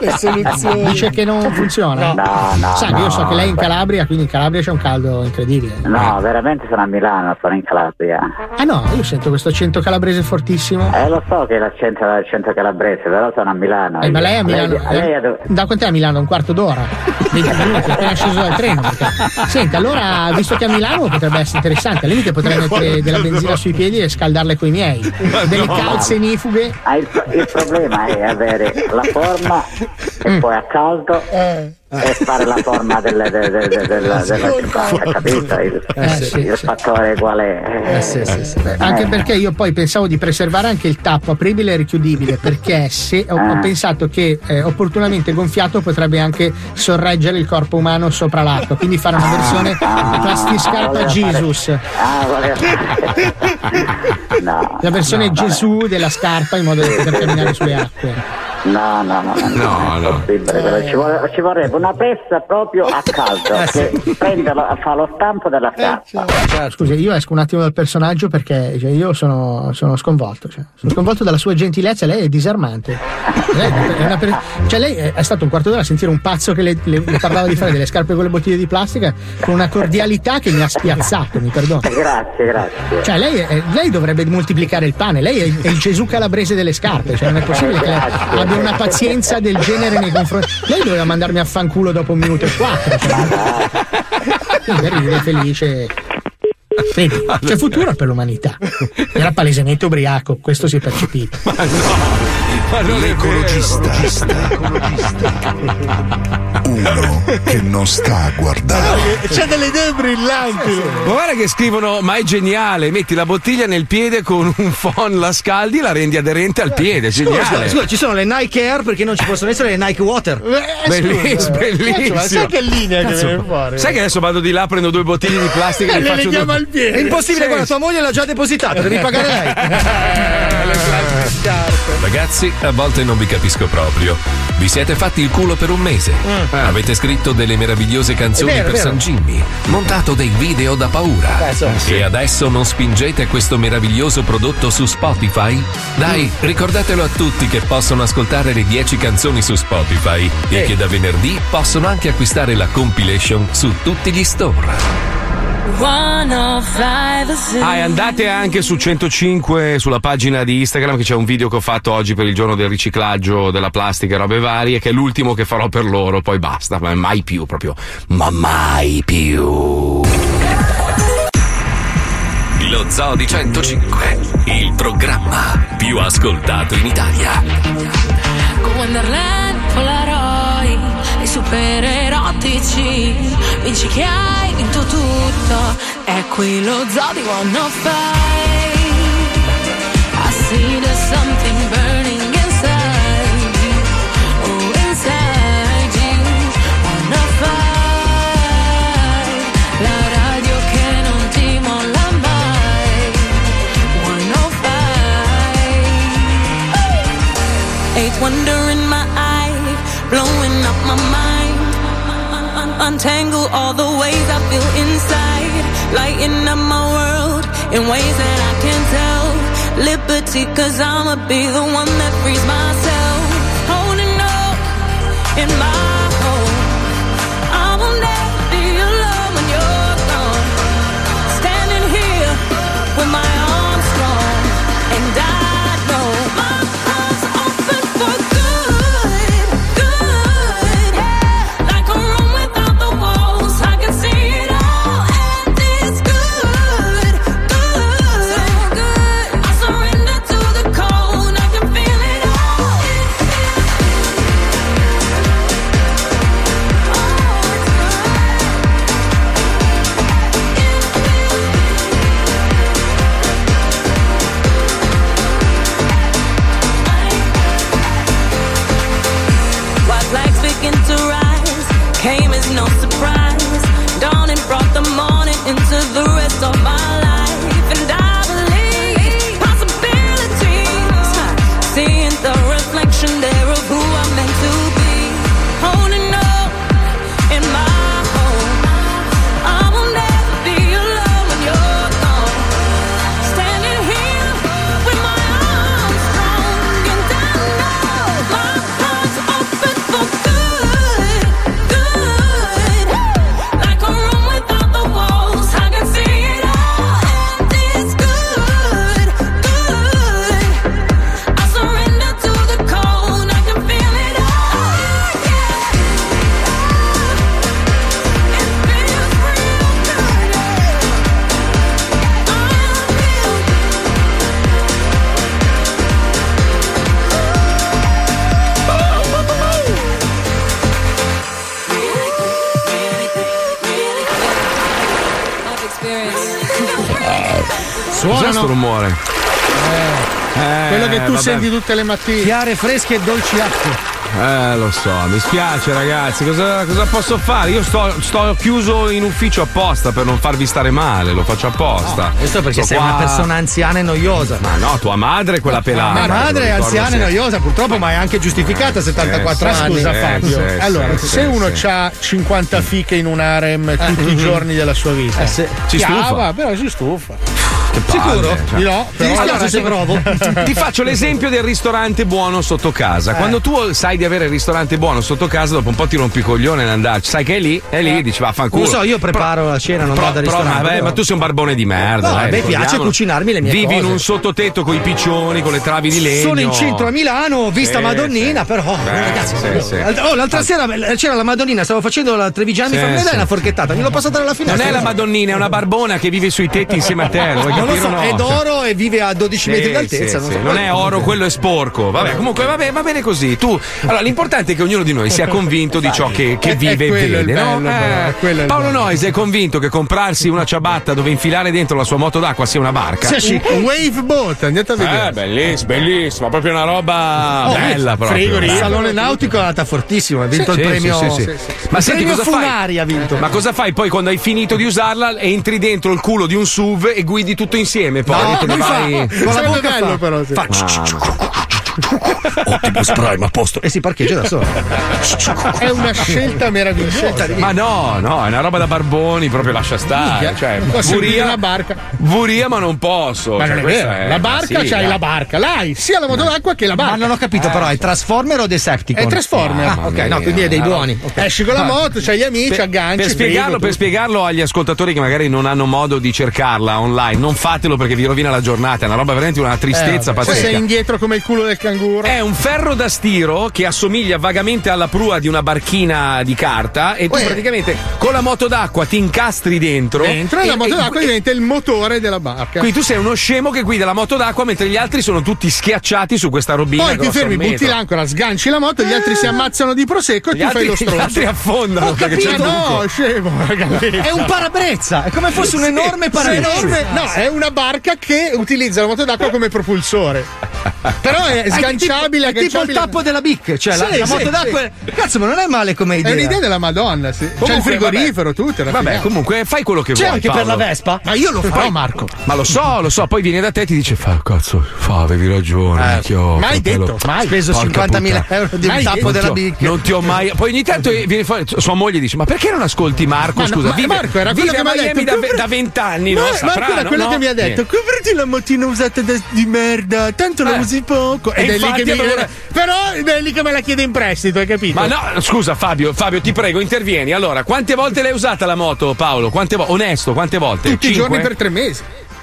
Le soluzioni. Dice che non funziona? No, no, Sai, no. io so che lei è in Calabria, quindi in Calabria c'è un caldo incredibile. No, veramente sono a Milano, sono in Calabria. Ah no, io sento questo accento calabrese fortissimo. Eh, lo so che è l'accento, l'accento calabrese, però sono a Milano. Eh, ma lei è a Milano? Lei, lei eh? è dove- Da quant'è a Milano? Un quarto d'ora? 20 minuti, appena sceso dal treno. perché- Senta, allora, visto che a Milano potrebbe essere interessante, al limite potrei mettere della benzina sui piedi e scaldarle coi miei. Delle no. calze inifughe. Ah, il, il problema è avere la forma e poi a caldo e fare la forma del, del, del, del, del- della cioccolata, capito? Il, Eh, sì, il fattore qual è? Eh, Anche eh, perché io poi pensavo di preservare anche il tappo apribile e richiudibile, perché se ho, ho Ah. pensato che eh, opportunamente gonfiato potrebbe anche sorreggere il corpo umano sopra l'acqua, quindi fare una versione plastiscarpa voleva fare- Jesus. Ah, voleva No. La versione no, vabbè. Gesù della scarpa in modo da poter camminare sulle acque. No, no, no, no, No, no. ci, ci vorrebbe una pesta proprio a caldo che prende lo- fa lo stampo della scarpa. Scusi, io esco un attimo dal personaggio perché cioè, io sono, sono sconvolto. Cioè, sono sconvolto dalla sua gentilezza, lei è disarmante. Lei, è per- cioè, lei è, stato un quarto d'ora a sentire un pazzo che le, le- le parlava di fare delle scarpe con le bottiglie di plastica con una cordialità che mi ha spiazzato, mi perdoni. Grazie, grazie. Cioè, lei, è- lei dovrebbe moltiplicare il pane, lei è, il- è il Gesù calabrese delle scarpe, cioè non è possibile che abbia una pazienza del genere nei confronti. Lei doveva mandarmi a fanculo dopo un minuto e quattro. Cioè. Quindi ride felice. Vedi, c'è futuro per l'umanità. Era palesemente ubriaco, questo si è percepito. L'ecologista. Uno che non sta a guardare. C'è delle idee brillanti. Ma guarda che scrivono: Ma è geniale, metti la bottiglia nel piede con un phon, la scaldi, la rendi aderente al piede. Scusa, Geniale. scusa, scusa, ci sono le Nike Air perché non ci possono essere le Nike Water. Belliss- bellissimo. sai che linea che deve fare? Sai che adesso vado di là, prendo due bottiglie di plastica e Le le faccio leghiamo due- al piede. È impossibile, Sì. guarda, tua moglie l'ha già depositato, devi pagare lei. Ragazzi, a volte non vi capisco proprio. Vi siete fatti il culo per un mese. Avete scritto delle meravigliose canzoni vero, per. San Jimmy, montato dei video da paura. Eh, so. Sì. E adesso non spingete questo meraviglioso prodotto su Spotify? Dai, ricordatelo a tutti che possono ascoltare le 10 canzoni su Spotify e Eh. che da venerdì possono anche acquistare la compilation su tutti gli store. Ah, e andate anche su 105 sulla pagina di Instagram che c'è un video che ho fatto oggi per il giorno del riciclaggio della plastica e robe varie, che è l'ultimo che farò per loro, poi basta, ma mai più proprio. Ma mai più. Lo Zoo di 105, il programma più ascoltato in Italia. Con Wonderland, Polaroid, i super erotici. Vinci che hai vinto tutto. È qui lo zoo di 105. I see there's something burning inside you. Oh, inside you. 105. La radio che non ti molla mai. 105. Eighth wonder in my eye, blowing up my mind. Un- Untangle all the ways I feel inside, lighten up my world in ways that I can't tell. Liberty, cause I'ma be the one that frees myself. Holding up in my senti tutte le mattine. Chiare, fresche e dolci acque. Eh, lo so, mi spiace ragazzi, cosa, cosa posso fare? Io sto, sto chiuso in ufficio apposta per non farvi stare male, lo faccio apposta. Questo perché Sto sei una qua- persona anziana e noiosa. Ma no, tua madre è quella pelata. Mia te lo madre è anziana e noiosa, purtroppo, ma è anche giustificata a 74 Ma anni. scusa Eh, Fabio, sì, allora sì, se sì, uno sì. ha 50 fiche in un harem tutti i giorni della sua vita, Eh, sì. Si stufa. chiava, però si stufa. Che palle, Sicuro? cioè. Di no, Ti però dispiace Allora, se ti- provo? Ti faccio l'esempio del ristorante buono sotto casa. Quando tu sai di avere il ristorante buono sotto casa, dopo un po' ti rompi coglione nell'andarci. Sai che è lì, è lì, dici vaffanculo. Non lo so, io preparo la cena, non Pro- vado al ristorante. vabbè, ma tu sei un barbone di merda. No, dai, a me piace cucinarmi le mie Vivi in cose. un sottotetto con i piccioni, con le travi di legno. Sono in centro a Milano, vista Sì, Madonnina, sì. però. Eh, ragazzi, sì. Oh, l'altra sera c'era la Madonnina, stavo facendo la Trevigiani, mi fa mi dai una forchettata, gliel'ho passata dalla finestra. Non è la Madonnina, è una barbona che vive sui tetti insieme a te. Non lo so, no? è d'oro e vive a 12 Sì, metri d'altezza. sì, non, sì. Non è oro, quello è sporco. Vabbè, comunque vabbè, va bene così. Tu, allora, l'importante è che ognuno di noi sia convinto di ciò che, che vive e vede. no? bello, quello il Paolo bello. Noyes è convinto che comprarsi una ciabatta dove infilare dentro la sua moto d'acqua sia una barca. Sì, sì, wave boat, andate a vedere. Eh, bellissimo, bellissimo, proprio una roba Oh, bella proprio. Il salone nautico è andata fortissimo, ha vinto il premio. Ma senti, cosa fai? Ma cosa fai poi quando hai finito di usarla? Entri dentro il culo di un SUV e guidi tutto insieme? Poi No, lui fa- vai. con la bocca bello fa- però, sì. fa- Optimus Prime a posto. e si parcheggia da solo. È una scelta meravigliosa. Ma no, no, è una roba da barboni, proprio lascia stare. Minchia, Cioè, posso vuria, una barca. vuria, ma non posso. Ma Cioè, non è vero, è- la barca sì, c'hai la barca, l'hai sia la moto d'acqua che la barca. Ma non ho capito, però è Transformer o Decepticon? È Transformer. Ah, ok, no, quindi è dei buoni. ok. Esci con la moto, c'hai gli amici, Per, agganci. per spiegarlo, per spiegarlo agli ascoltatori che magari non hanno modo di cercarla online, non fatelo perché vi rovina la giornata. È una roba veramente una tristezza Eh, pazzesca. sei indietro come il culo del canguro. È un ferro da stiro che assomiglia vagamente alla prua di una barchina di carta e tu Uè. praticamente con la moto d'acqua ti incastri dentro. Dentro e la moto d'acqua diventa il motore della barca. Quindi tu sei uno scemo che guida la moto d'acqua mentre gli altri sono tutti schiacciati su questa robina. Poi ti fermi, butti l'ancora, sganci la moto, gli altri si ammazzano di prosecco e Gli tu altri- fai lo gli stronzo. altri affondano Ho capito, no, scemo, ragazzi. È un parabrezza, è come fosse un enorme Sì, parabrezza. enorme- no, è una barca che utilizza la moto d'acqua come propulsore. Però è sganciabile, è tipo, è tipo il tappo della BIC, cioè la, Sì, la sì, moto sì. d'acqua. è- Cazzo, ma non è male come È idea. un'idea della Madonna, sì. C'è il Comunque, frigorifero, tutto. era Vabbè, figata. comunque fai quello che C'è vuoi. anche per Paolo. la Vespa? Ma io lo farò, Marco. Ma lo so, lo so, poi viene da te e ti dice: Fa, cazzo, fa, avevi ragione. Eh, minchio, mai fratello. detto, mai. Speso Porca 50.000 puttana. euro di un Mai tappo detto. della Non ho- BIC. Non ti ho mai. Poi ogni tanto viene fuori. Sua moglie dice: Ma perché non ascolti Marco? Scusa, vive, Marco era quello che mi ha detto, da, "Compra- da vent'anni, no? Marco era quello che mi ha detto: comprati la motina usata di merda, tanto la Eh. usi poco. Ed E è lì infatti che mi allora- Però è lì che me la chiede in prestito, hai capito? Ma no, scusa Fabio, Fabio, ti prego, intervieni. Allora, quante volte l'hai usata la moto, Paolo? Quante volte? Onesto, quante volte? Tutti i Cinque? giorni per tre mesi.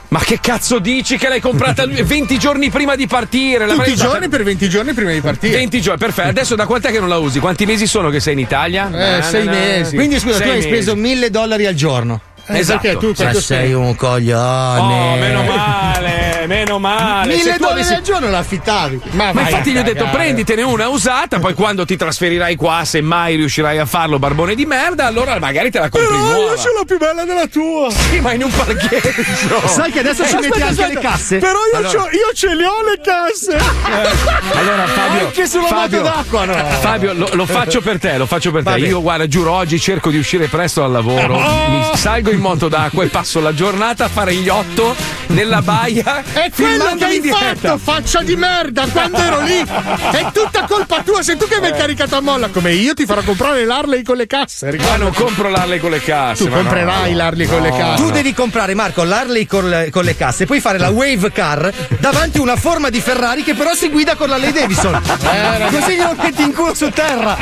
Ma che cazzo dici che l'hai comprata 20 giorni prima di partire? Tutti L'avrei i usata- giorni per 20 giorni prima di partire. 20 giorni, perfetto. Adesso da quant'è che non la usi? Quanti mesi sono che sei in Italia? Eh, sei mesi. Quindi scusa, Sei tu hai mesi. speso 1000 dollari al giorno. Eh, Esatto. perché tu Cioè, sei un coglione. Oh, meno male, meno male. 1000 Se tu dollari avessi- al giorno l'affittavi. Ma vai infatti gli ho detto prenditene una usata, poi quando ti trasferirai qua, se mai riuscirai a farlo, barbone di merda, allora magari te la compri Però nuova. io ce l'ho più bella della tua. Sì, ma in un parcheggio. Sai che adesso ci Eh, metti aspetta, anche aspetta. le casse? Però io, Allora- io ce le ho le casse. Allora Fabio, Anche sulla Fabio, moto d'acqua, no? Fabio, lo, lo faccio per te, lo faccio per te. Va bene. Io guarda, giuro, oggi cerco di uscire presto dal lavoro, Oh! mi salgo in moto d'acqua e passo la giornata a fare gli otto nella baia. È quello che hai in diretta. fatto, faccia di merda, quando ero lì. È tutta colpa tua, sei tu che mi hai caricato a molla. Come io ti farò comprare l'Harley con le casse. Ma Ricorda. non compro l'Harley con le casse. Tu ma no. comprerai l'Harley con le casse. Tu devi comprare, Marco, l'Harley con le, con le casse, puoi fare la Wave Car davanti a una forma di Ferrari che però si guida con la Lady Davidson. Eh, Così glielo metti in culo su terra.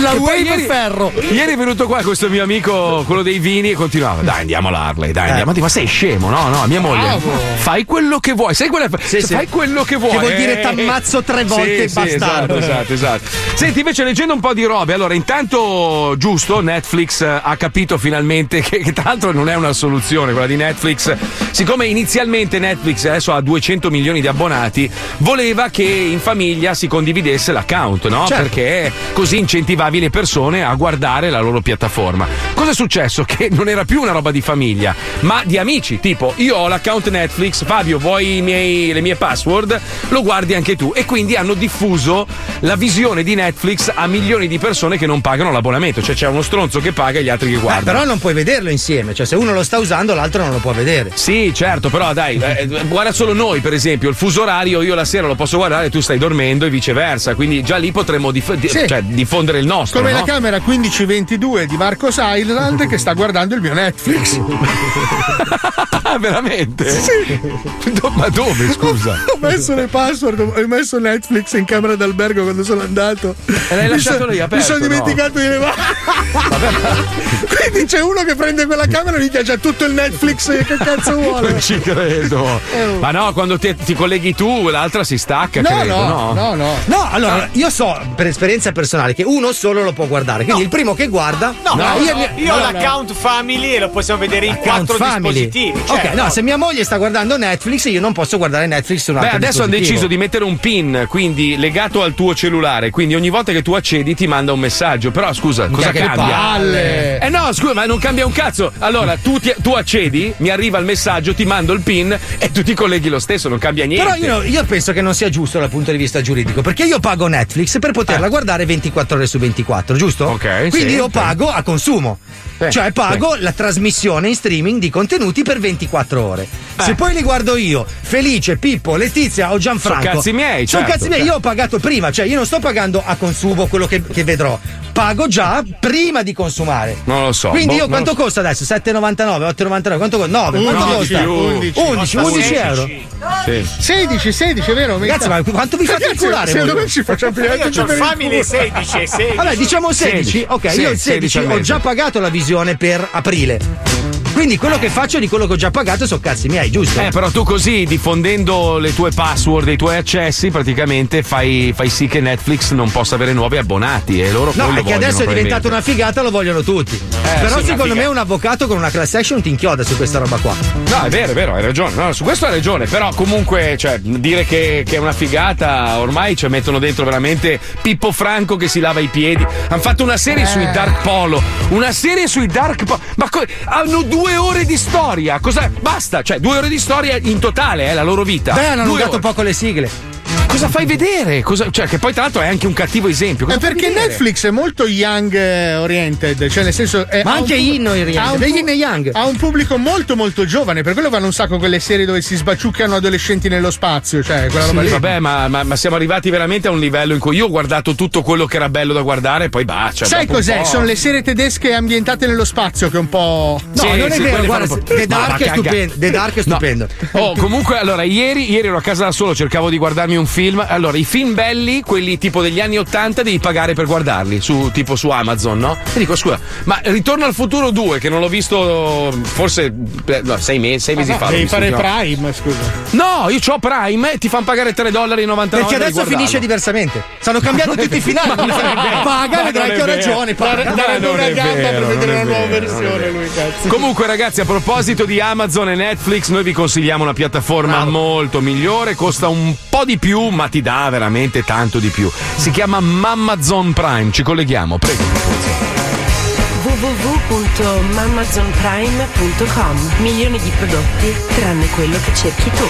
la Wave ieri- Ferro. Ieri è venuto qua questo mio amico, quello dei vini, e continuava. Dai, andiamo all'Harley, dai, andiamo. Ma sei scemo, no? No, mia moglie. Bravo. Fai quello che vuoi. Sai quella, Sì, sì. fai quello che vuoi. Che vuol dire eh. t'ammazzo tre volte, Sì, sì, bastardo. esatto, esatto, esatto. Senti, invece leggendo un po' di robe, allora, intanto, giusto, Netflix eh, ha capito finalmente che, che tra l'altro non è una soluzione quella di Netflix. Siccome inizialmente Netflix adesso ha 200 milioni di abbonati, voleva che in famiglia si condividesse l'account, no? Certo. Perché così incentivavi le persone a guardare la loro piattaforma. Cosa è successo? Che non era più una roba di famiglia, ma di amici. Tipo, io ho l'account Netflix, Fabio, vuoi i miei- le mie password? Lo guardi anche tu. E quindi hanno diffuso la visione di Netflix a milioni di persone che non pagano l'abbonamento. Cioè c'è uno stronzo che paga e gli altri che Eh, guardano. però non puoi vederlo insieme, cioè se uno lo sta usando l'altro non lo può vedere. Sì, certo, però dai, eh, guarda solo noi, per esempio, il fuso orario io la sera lo posso guardare, tu stai dormendo e viceversa, quindi già lì potremmo dif- di- Sì. cioè, diffondere il nostro. Come no? la camera 1522 di Marcos Island che sta guardando il mio Netflix. Ah, veramente? Sì. Do- Ma dove, scusa? Ho messo le password, ho messo Netflix in camera d'albergo quando sono andato. E l'hai Mi lasciato so- lì aperto, Mi sono no? dimenticato di levare. Quindi c'è uno che prende quella camera e gli piace tutto il Netflix che cazzo vuole. Non ci credo. Ma no, quando ti, ti colleghi tu, l'altra si stacca, No, credo. no, No, no. No, allora io so per esperienza personale che uno solo lo può guardare. Quindi il primo che guarda. No, no, io, no, ho no. l'account family e lo possiamo vedere in quattro family. dispositivi. Ok, no, se mia moglie sta guardando Netflix, io non posso guardare Netflix su un Beh, altro adesso hanno deciso di mettere un pin, quindi legato al tuo cellulare, quindi ogni volta che tu accedi ti manda un messaggio. Però scusa, cosa che cambia? palle! Eh no, scusa, ma non cambia un cazzo. Allora, tu, ti- tu accedi, mi arriva il messaggio, ti mando il pin e tu ti colleghi lo stesso, non cambia niente. Però io, io penso che non sia giusto dal punto di vista giuridico, perché io pago Netflix per poterla guardare 24 ore su 24, giusto? Ok, Quindi sì, io sì. pago a consumo. Sì, Cioè pago la trasmissione in streaming di contenuti per 24 ore. Eh. Se poi li guardo io, Felice, Pippo, Letizia o Gianfranco. Sono cazzi miei, Sono certo, cazzi miei, certo. io ho pagato prima, cioè io non sto pagando a consumo quello che, che vedrò. Pago già prima di consumare. Non lo so. Quindi boh, io quanto costa adesso? 7,99, 8,99, quanto costa? 9, quanto 11, costa? 11, 11, 11 euro. Sì. 16, 16, vero? Ragazzi, ma quanto vi fate inculare? Secondo voi? me ci facciamo pigliare Io tutti ho il per il family culo. 16 e 16. Vabbè, diciamo 16. 16. Ok, Sì, io il 16 16 al ho già pagato la visione per aprile. Quindi quello che faccio di quello che ho già pagato sono cazzi miei, giusto? Eh, però tu così, diffondendo le tue password e i tuoi accessi, praticamente fai, fai sì che Netflix non possa avere nuovi abbonati e loro No, che adesso è diventata una figata, lo vogliono tutti. Però sì, secondo me un avvocato con una class action ti inchioda su questa roba qua. No, è vero, è vero, hai ragione. No, su questo hai ragione. Però comunque, cioè, dire che, che è una figata, ormai ci mettono dentro veramente Pippo Franco che si lava i piedi. Hanno fatto una serie sui Dark Polo. Una serie sui Dark Polo. Ma co- hanno due ore di storia. Cosa? Basta, cioè, due ore di storia in totale, eh, la loro vita. Beh, hanno Due allungato ore. poco le sigle. Cosa fai vedere? Cosa- cioè, che poi tra l'altro è anche un cattivo esempio. Cosa È fai perché vedere? Netflix è molto young eh, oriented, cioè nel senso. è- Ma anche Yin oriented, è pu- Yang. Ha un pubblico molto molto giovane, per quello vanno un sacco quelle serie dove si sbaciucchiano adolescenti nello spazio, cioè quella roba Sì, lì. vabbè, ma, ma- ma siamo arrivati veramente a un livello in cui io ho guardato tutto quello che era bello da guardare e poi basta. Sai dopo un cos'è? Sono le serie tedesche ambientate nello spazio che un po'. No, Sì, non è sì, vero, guarda, The Dark è stupendo. The Dark è No. stupendo. Oh, comunque, allora, ieri, ieri ero a casa da solo, cercavo di guardarmi un film. Allora, i film belli, quelli tipo degli anni 80, devi pagare per guardarli, su, tipo su Amazon, no? E dico, scusa, ma Ritorno al futuro 2, che non l'ho visto forse no, sei mesi, sei mesi No, fa. devi fare Prime, scusa. No, io ho Prime e ti fanno pagare 3,99 dollari. Perché adesso finisce diversamente. Stanno cambiando tutti i finali. Ma vero. Paga, vedrai che ho ragione. Darebbe una gamba per vedere una nuova versione, lui, cazzo. Comunque, ragazzi, a proposito di Amazon e Netflix, noi vi consigliamo una piattaforma molto migliore. Costa un po' di più, ma ti dà veramente tanto di più. Si chiama Mamazon Prime. Ci colleghiamo, prego. www.mamazonprime.com Milioni di prodotti tranne quello che cerchi tu.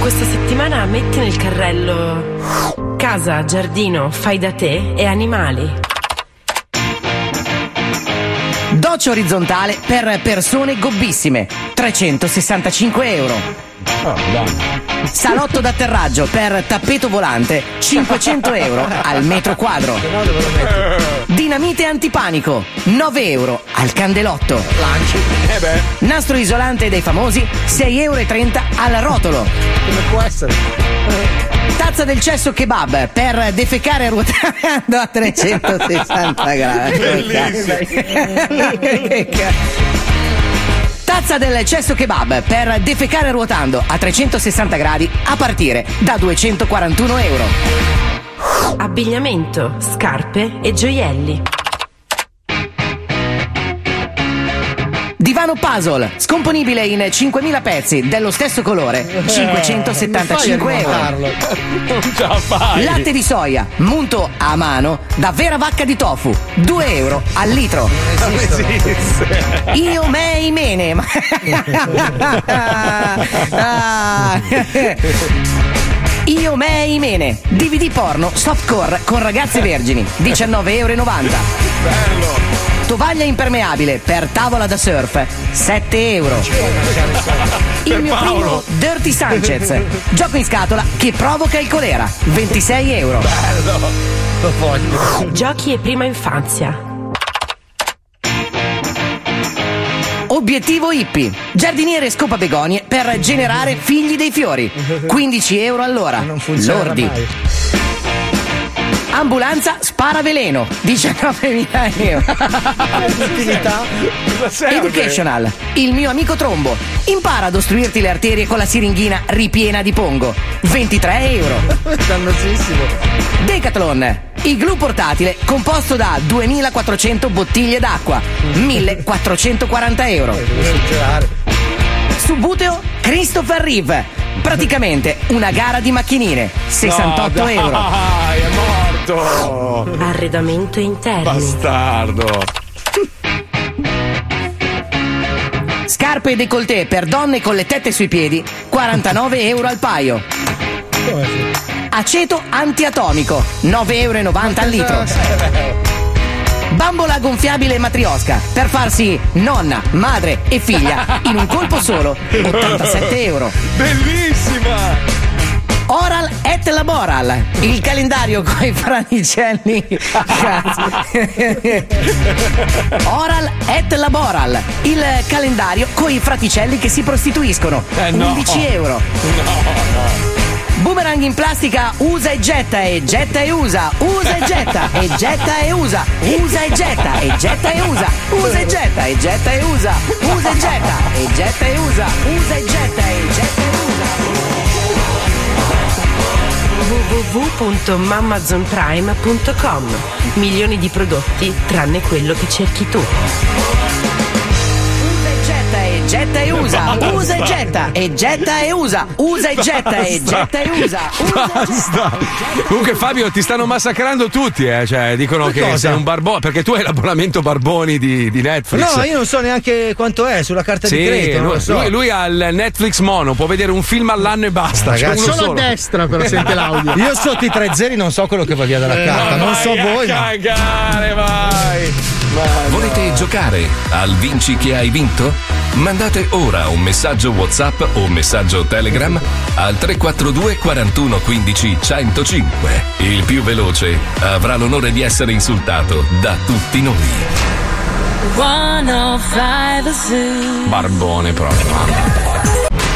Questa settimana metti nel carrello casa, giardino, fai da te e animali. Doccia orizzontale per persone gobbissime, 365 euro. Salotto d'atterraggio per tappeto volante, 500 euro al metro quadro. Dinamite antipanico, 9 euro al candelotto. Nastro isolante dei famosi, 6,30 euro al rotolo. Come può essere? Tazza del cesso kebab per defecare ruotando a 360 gradi. Che cazzo. Tazza del cesso kebab per defecare ruotando a 360 gradi a partire da 241 euro. Abbigliamento, scarpe e gioielli. Divano puzzle, scomponibile in 5.000 pezzi dello stesso colore, 575 euro. Non ce la fai. Latte di soia, munto a mano, da vera vacca di tofu, 2 euro al litro. Non esiste. Io mei mene. Ah. Io mei mene. DVD porno softcore con ragazze vergini, 19,90 euro. Bello. Tovaglia impermeabile per tavola da surf, 7 euro. Il mio primo Dirty Sanchez, gioco in scatola che provoca il colera, 26 euro. Giochi e prima infanzia. Obiettivo hippie. Giardiniere scopa begonie per generare figli dei fiori. 15 euro all'ora. Lordi. mai. Ambulanza spara veleno. 19.000 euro. Utilità? Educational. Il mio amico trombo. Impara ad ostruirti le arterie con la siringhina ripiena di pongo. 23 euro. Dannosissimo. Decathlon. Igloo portatile composto da 2400 bottiglie d'acqua. 1440 euro. Subbuteo Christopher Reeve. Praticamente una gara di macchinine. 68 No, euro. Dai, morto. Arredamento interno. Bastardo. Scarpe e décolleté per donne con le tette sui piedi. 49 euro al paio. Aceto antiatomico. 9,90 euro al litro. Bambola gonfiabile matriosca per farsi nonna, madre e figlia in un colpo solo. 87 euro. Bellissima! Oral et Laboral, il calendario con i franicelli. Oral et Laboral, il calendario con i fraticelli che si prostituiscono. Eh, no. 11 euro. Boomerang in plastica usa e getta e getta e usa, usa e getta e getta e usa, usa e getta e getta e usa, usa e getta e getta e usa, usa e getta e getta e usa, usa e getta e getta e usa. www.mamazonprime.com Milioni di prodotti tranne quello che cerchi tu. Getta e getta e usa, usa e getta e getta e usa, usa e getta e getta e usa. Basta. Comunque Fabio ti stanno massacrando tutti, eh? cioè dicono che sei un barbone, perché tu hai l'abbonamento Barboni di, di Netflix. No, io non so neanche quanto è sulla carta Sì, di credito. lui, so. lui- lui ha il Netflix mono, può vedere un film all'anno e basta. Ragazzi, uno solo a solo. destra però sente l'audio. Io sotto i tre zeri non so quello che va via dalla Eh, carta. Non so voi, ma. Cagare, vai! Volete giocare al Vinci che hai vinto? Mandate ora un messaggio WhatsApp o un messaggio Telegram al 342 41 15 105. Il più veloce avrà l'onore di essere insultato da tutti noi. 105 Zoo. Barbone proprio.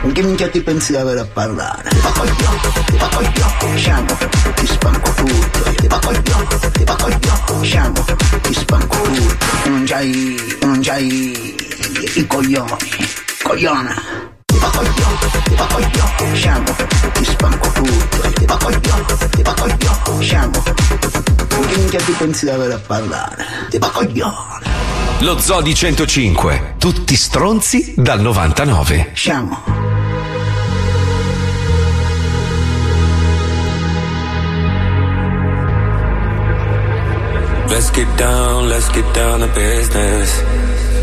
Con che minchia ti pensi di avere a parlare? Va coglione, sciamo, ti spanco tutto, va coglione, sciamo, ti spanco tutto. Non c'hai, non c'hai i coglioni, cogliona. Pensi di avere a parlare? Ti va coglione. Lo Zodi 105, tutti stronzi dal 99. Sciamo. Let's get down, let's get down to business.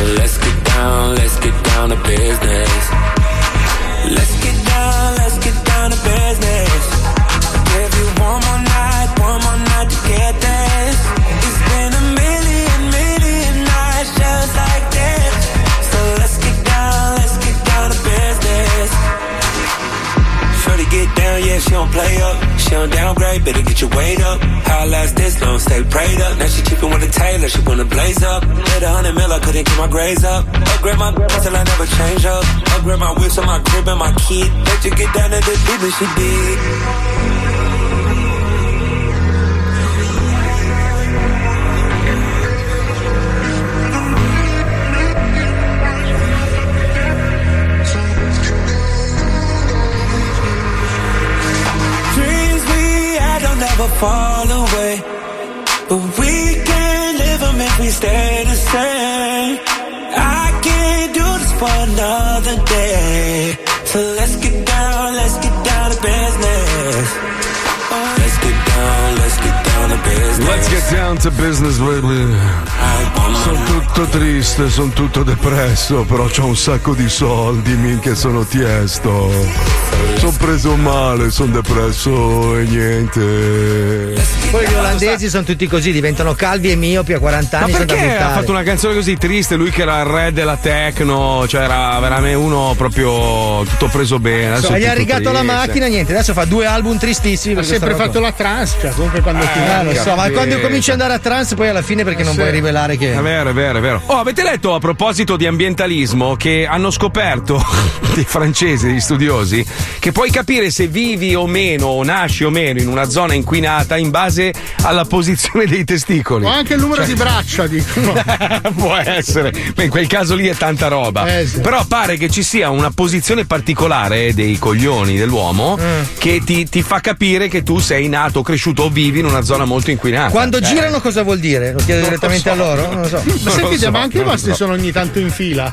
Let's get down, let's get down to business. Let's get down, let's get down to business. Give you one more night, one more night to get this. It's been a million, get down, yeah, she don't play up. She don't downgrade, better get your weight up. How I last this long, stay prayed up. Now she chipping with a tailor, she wanna blaze up. Hit a hundred mil, I couldn't get my grades up. Upgrade my till I never change up. Upgrade my whips on my crib and my key. Let you get down to the business she did. Fall away. But we can't live them if we stay the same. I can't do this for another day. So let's get down, let's get down to business. Oh, let's get down, let's get down to business. Let's get down to business, baby. Sono tutto triste, sono tutto depresso, però c'ho un sacco di soldi, minchia sono tiesto. Sono preso male, sono depresso e niente. Poi gli olandesi sono tutti così, diventano calvi e miopi a 40 Ma anni. sono da perché ha fatto una canzone così triste? Lui che era il re della techno, cioè era veramente uno proprio tutto preso bene. So, è gli ha rigato la macchina, niente, adesso fa due album tristissimi. Ha sempre fatto la trans, cioè comunque quando ti qua. Eh, lo so, ma quando cominci ad andare a trans, poi alla fine perché non Sì. vuoi rivelare che. È vero, è vero, è vero. Oh, avete letto a proposito di ambientalismo che hanno scoperto dei francesi, degli studiosi, che puoi capire se vivi o meno o nasci o meno in una zona inquinata in base alla posizione dei testicoli. O anche il numero Cioè- di braccia, dicono. Può essere, ma in quel caso lì è tanta roba. Eh, sì. Però pare che ci sia una posizione particolare dei coglioni dell'uomo Mm. che ti, ti fa capire che tu sei nato, cresciuto o vivi in una zona molto inquinata. Quando Eh. girano cosa vuol dire? Lo chiedo Non lo direttamente so. a loro? So. Ma sentite, so, ma anche i vostri so. sono ogni tanto in fila.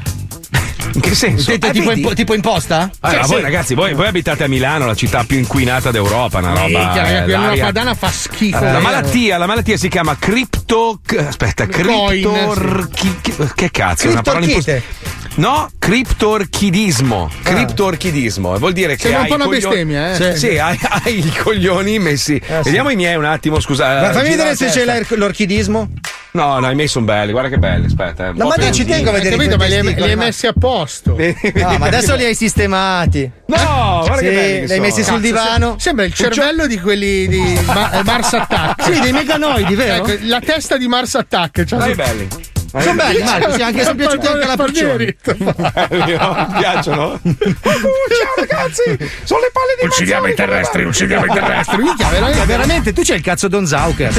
In che senso? Tipo, Eh, tipo in, tipo in posta? Allora, Sì, voi sì. ragazzi, voi, voi abitate a Milano, la città più inquinata d'Europa, una roba. Minchia, eh, qui a Nuova l'aria- Padana fa schifo. La vero? malattia, la malattia si chiama cripto. Aspetta, criptor. Che cazzo? È una parola impossibile. No, criptorchidismo. Criptorchidismo. Vuol dire che. Sembra un hai po' una i coglioni- bestemmia, eh? Sì, Sì. hai, hai i coglioni messi. sì. Vediamo i miei un attimo, scusa. Ma fammi vedere se c'è l'or- l'orchidismo. No, no, i miei sono belli, guarda che belli, aspetta. eh, No, ma dai, ci tengo a Hai vedere capito? i Ma li hai, li hai messi a posto. No, ma adesso li hai sistemati. No, guarda che Sì, belli che li hai sono. messi sul divano. se- Sembra il cervello di quelli di Ma- eh, Mars Attack. Sì, dei meganoidi, vero? Ecco, la testa di Mars Attack. Cioè, Dai, belli. Sono belli, Marco, sì, anche sono piaciuti anche la Puccioni. Belli, no? Mi piacciono? Ciao ragazzi, sono le palle di Uccidiamo i terrestri, uccidiamo i terrestri. Minchia, Veramente, tu c'hai il cazzo Don Zauker.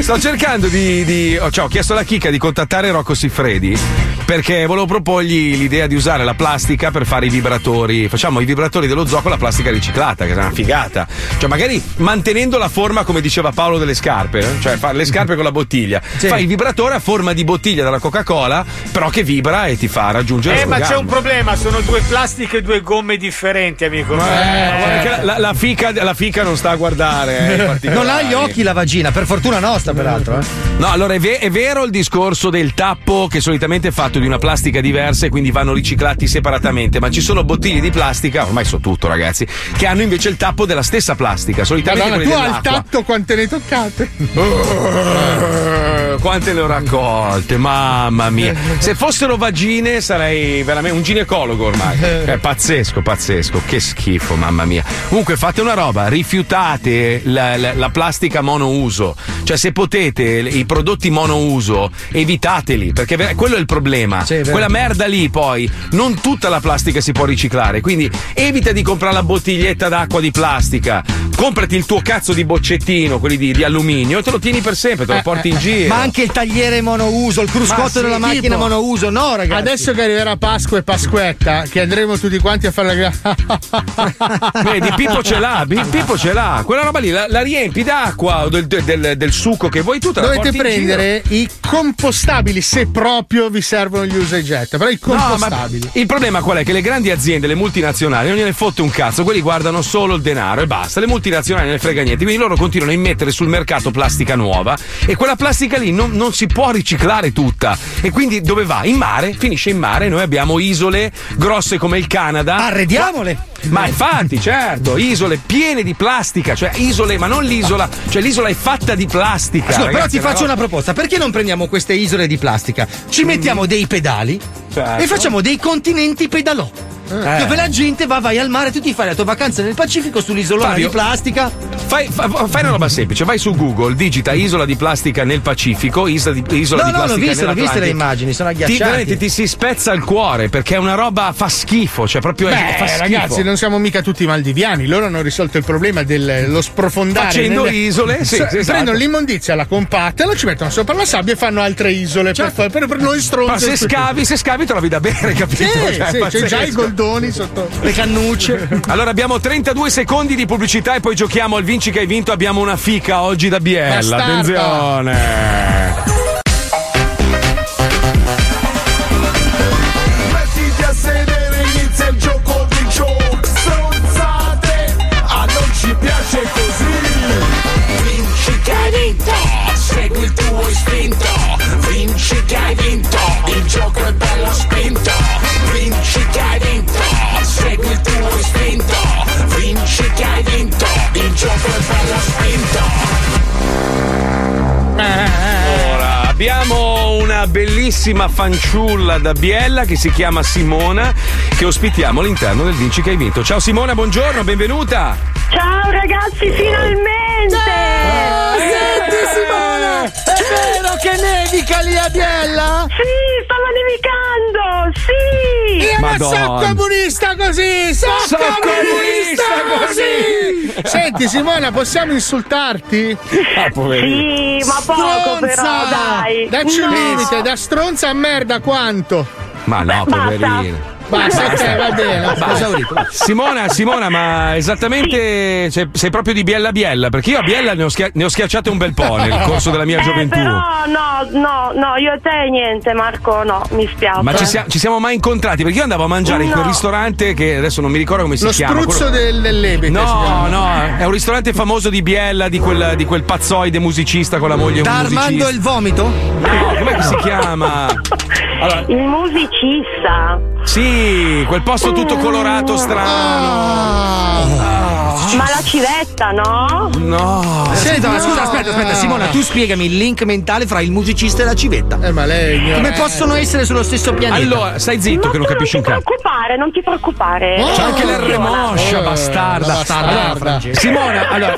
Sto cercando di. di- oh, cioè, ho chiesto alla Chicca di contattare Rocco Siffredi perché volevo proporgli l'idea di usare la plastica per fare i vibratori. Facciamo i vibratori dello zoo con la plastica riciclata, che è una figata. Cioè, magari mantenendo la forma, come diceva Paolo, delle scarpe, eh? cioè fare le scarpe con la bottiglia. Sì. Fai il vibratore a forma di bottiglia della Coca-Cola, però che vibra e ti fa raggiungere Eh, ma c'è un problema, sono due plastiche e due gomme differenti, amico. Eh, mio. guarda che la, la- fica, la fica non sta a guardare. eh, Non ha gli occhi la vagina, per fortuna nostra, peraltro. eh. No, allora è, ve- è vero il discorso del tappo che solitamente è fatto di una plastica diversa e quindi vanno riciclati separatamente, ma ci sono bottiglie di plastica, ormai so tutto ragazzi, che hanno invece il tappo della stessa plastica, solitamente Madonna, tu quelli al dell'acqua. tatto quante ne toccate? Eh, Quante ne ho raccolte, mamma mia. Se fossero vagine sarei veramente un ginecologo ormai. È pazzesco, pazzesco. Che schifo, mamma mia. Comunque fate una roba, rifiutate la, la- la plastica monouso. Cioè se potete i prodotti monouso evitateli, perché quello è il problema. Problema. Sì. Quella merda lì, poi, non tutta la plastica si può riciclare. Quindi evita di comprare la bottiglietta d'acqua di plastica. Comprati il tuo cazzo di boccettino, quelli di, di alluminio, e te lo tieni per sempre, te lo porti in giro. Ma anche il tagliere monouso, il cruscotto Ma sì, della macchina tipo, monouso, no, ragazzi. Adesso che arriverà Pasqua e Pasquetta, che andremo tutti quanti a fare la Vedi, Pippo ce l'ha, Pi- Pippo ce l'ha. Quella roba lì la, la riempi d'acqua o del, del- del succo che vuoi tu. te la Dovete prendere i compostabili se proprio vi servono gli usa e getta, però i giro. No, compostabili. il problema qual è? Che le grandi aziende, le multinazionali, non gliene fotte un cazzo, quelli guardano solo il denaro e basta. Le multinazionali non ne frega niente, quindi loro continuano a immettere sul mercato plastica nuova e quella plastica lì non, non si può riciclare tutta. E quindi dove va? In mare, finisce in mare. Noi abbiamo isole grosse come il Canada. Arrediamole! Ma infatti, certo, isole piene di plastica, cioè isole, ma non l'isola, cioè l'isola è fatta di plastica. Scusa, però ragazzi, ti è una faccio una proposta: perché non prendiamo queste isole di plastica? Ci mettiamo dei pedali Certo. e facciamo dei continenti pedalò. Eh. Dove la gente va, vai al mare, tu ti fai la tua vacanza nel Pacifico sull'isolona Fabio, di plastica. Fai, fa- fai una roba semplice, vai su Google, digita isola di plastica nel Pacifico, isola di, isola No, di no, l'ho plastica viste, l'ho viste le nell'Atlantico. immagini, sono Ti, agghiaccianti. veramente ti si spezza il cuore perché è una roba fa schifo, cioè proprio è- Beh, fa schifo. ragazzi, non siamo mica tutti maldiviani. Loro hanno risolto il problema dello sprofondare. Facendo isole, sì, S- esatto. Prendono l'immondizia, la compattano, ci mettono sopra la sabbia e fanno altre isole per, fa- per, per noi stronzi. Ma se scavi, se scavi trovi da bere, capito? Sì, Cioè, sì, c'è già i goldoni sotto le cannucce. Allora abbiamo 32 secondi di pubblicità e poi giochiamo al vinci che hai vinto. Abbiamo una fica oggi da Biella. Bastardo. Attenzione. Bellissima fanciulla da Biella che si chiama Simona, che ospitiamo all'interno del Vinci che hai vinto. Ciao Simona, buongiorno, benvenuta. Ciao ragazzi, finalmente! Senti Simona, è vero che nevica lì a Biella? Sì, stava nevicando, sì! Io non so Madonna. comunista così! So, So comunista comunista così! Senti Simona, possiamo insultarti? Ah, poverino. Sì, ma poco però, dai! Dacci un No. limite, da stronza a merda quanto? Ma no, poverino. Basta, ok, va bene. Basta. Esaurito. Simona, Simona, ma esattamente cioè, sei proprio di Biella a Biella? Perché io a Biella ne ho, schia- ne ho schiacciate un bel po' nel corso della mia Eh, gioventù. però no, no, no, io e te niente, Marco, no, mi spiace. Ma ci, sia- ci siamo mai incontrati? Perché io andavo a mangiare in quel No. ristorante che adesso non mi ricordo come si Lo chiama. spruzzo quello- del, dell'ebete. si No, chiama. no, è un ristorante famoso di Biella, di quel, di quel pazzoide musicista con la moglie Da un Armando musicista. il vomito? No, com'è che si chiama? Allora, Il musicista. sì, quel posto tutto colorato strano. Ma la civetta, no? No. Senta, ma no. scusa, aspetta, aspetta, Simona, tu spiegami il link mentale fra il musicista e la civetta. Eh, ma lei Come possono essere sullo stesso pianeta? Allora, stai zitto che non capisci un Non ti cazzo. preoccupare, non ti preoccupare. C'è anche l'R moscia, Eh, bastarda. bastarda. Allora, Simona, allora,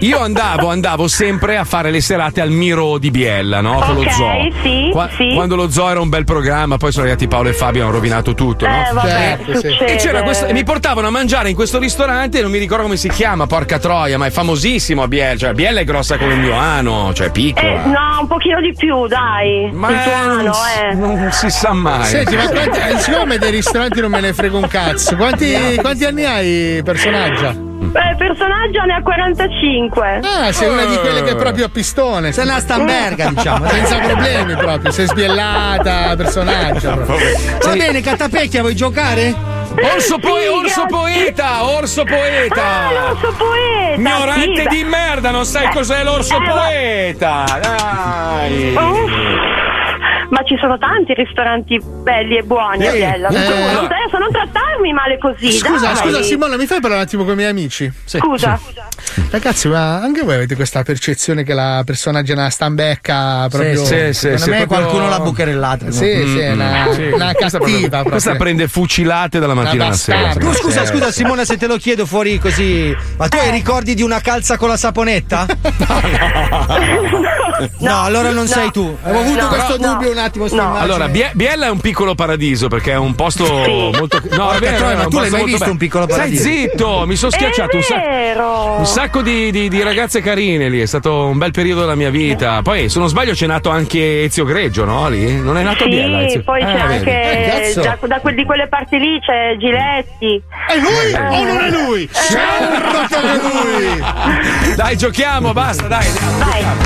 io andavo, andavo sempre a fare le serate al Miro di Biella, no? Con Ok, lo zoo. sì, Qua- sì. Quando lo zoo era un bel programma, poi sono arrivati Paolo e Fabio e hanno rovinato tutto, no? Eh, vabbè, Certo, sì. E, c'era questo- e mi portavano a mangiare in questo ristorante, non mi ricordo come si chiama, porca troia, ma è famosissimo a Biella. Cioè, Biella è grossa come il mio ano, cioè piccola. Eh, no, un pochino di più, dai. Ma il tuo si- eh. non si sa mai. Senti, ma quanti, siccome dei ristoranti non me ne frega un cazzo, quanti, quanti anni hai, personaggio? Eh, personaggio ne ha 45. Ah, sei una di quelle che è proprio a pistone. Sei una stamberga, diciamo. Senza problemi proprio, sei sbiellata, personaggio. proprio. Va bene, Catapecchia, vuoi giocare? Orso, Sì, orso poeta, orso poeta. Ah, l'orso poeta. Ignorante sì, di merda, non sai Eh, cos'è l'orso eh, poeta. Dai. Uff. Ma ci sono tanti ristoranti belli e buoni a Sì. Biella. Eh, Tu, allora- non trattarmi male così. Scusa, dai. scusa Simona, mi fai parlare un attimo con i miei amici? Scusa. Ragazzi, ma anche voi avete questa percezione che la personaggio è una stambecca proprio sì, sì, Secondo sì, me proprio- qualcuno l'ha bucherellata. Sì, sì, è una, Mm, sì. una Questa cattiva. Questa prende fucilate dalla mattina alla sera. Tu scusa, Eh. scusa Simona se te lo chiedo fuori così. Ma tu hai ricordi di una calza con la saponetta? No, allora non sei tu. Avevo avuto No. questo No. dubbio un attimo. immagine. Allora, Bie- Biella è un piccolo paradiso perché è un posto molto. No, Porca è vero, troia, è ma tu l'hai mai molto visto bello. un piccolo paradiso? Stai zitto, mi sono schiacciato un, sa- vero. un sacco di, di- di ragazze carine lì. È stato un bel periodo della mia vita. Poi, se non sbaglio, c'è nato anche Ezio Greggio, no? Lì? Non è nato a Biella. Sì, Ezio? poi c'è Ah, vedi. anche da, da quel- di quelle parti lì c'è Giletti. È lui Eh. o non è lui? Certo che è lui! Dai, giochiamo, basta, dai.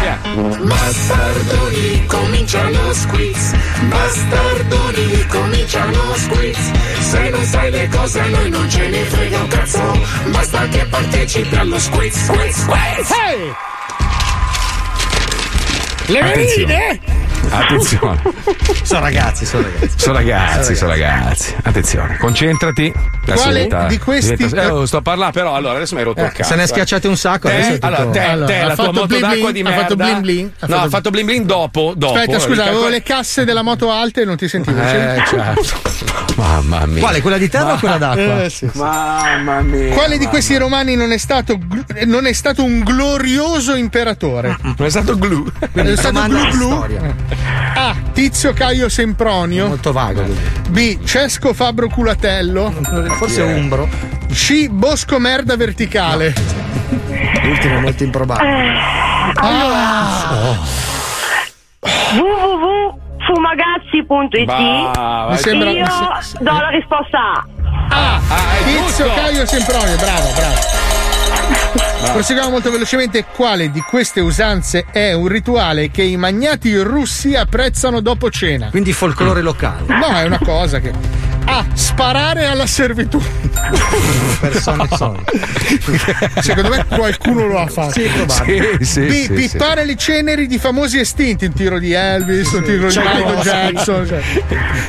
via. Bastardoni, comincia lo squiz. Bastardoni, comincia lo squiz. Se non sai le cose a noi non ce ne frega un cazzo. Basta che partecipi allo squiz, squiz, squiz. Ehi! Le Attenzione. veline! Attenzione. Sono ragazzi, sono ragazzi. Sono ragazzi, sono ragazzi. Attenzione, concentrati. Adesso Quale diventa- di questi- diventa- eh, oh, sto a parlare, però allora adesso mi hai rotto Eh, il cazzo. se ne è eh. schiacciate un sacco, Te, adesso è tutto- allora, te, Allora, te, ha la tua moto bling d'acqua bling, di ha merda. fatto bling bling, ha no, ha fatto bling bling dopo. dopo Aspetta, scusa, avevo le casse della moto alte e non ti sentivo. Eh, certo. Mamma mia. Quale? Quella di terra o quella d'acqua? Eh, sì, sì. Mamma mia. Quale di questi romani non è stato, non è stato un glorioso imperatore? Non è stato glu. è stato glu glu. A. Tizio Caio Sempronio. Molto vago. B. Cesco Fabro Culatello. Forse umbro. C. Bosco Merda Verticale. L'ultimo è molto improbabile. Ah! www.fumagazzi.it Bah, vai. Mi sembra- Io do la risposta A. A. Ah, è Tizio. Caio Sempronio. Bravo, bravo. Proseguiamo molto velocemente. Quale di queste usanze è un rituale che i magnati russi apprezzano dopo cena? Quindi folklore locale. No, è una cosa che. A. Sparare alla servitù. Persone sono. Secondo me qualcuno lo ha fatto. Sì, probabile. Sì, sì, B. sì, sì. pippare le ceneri di famosi estinti. Un tiro di Elvis, un tiro di Cioè, Michael no, Jackson. cioè.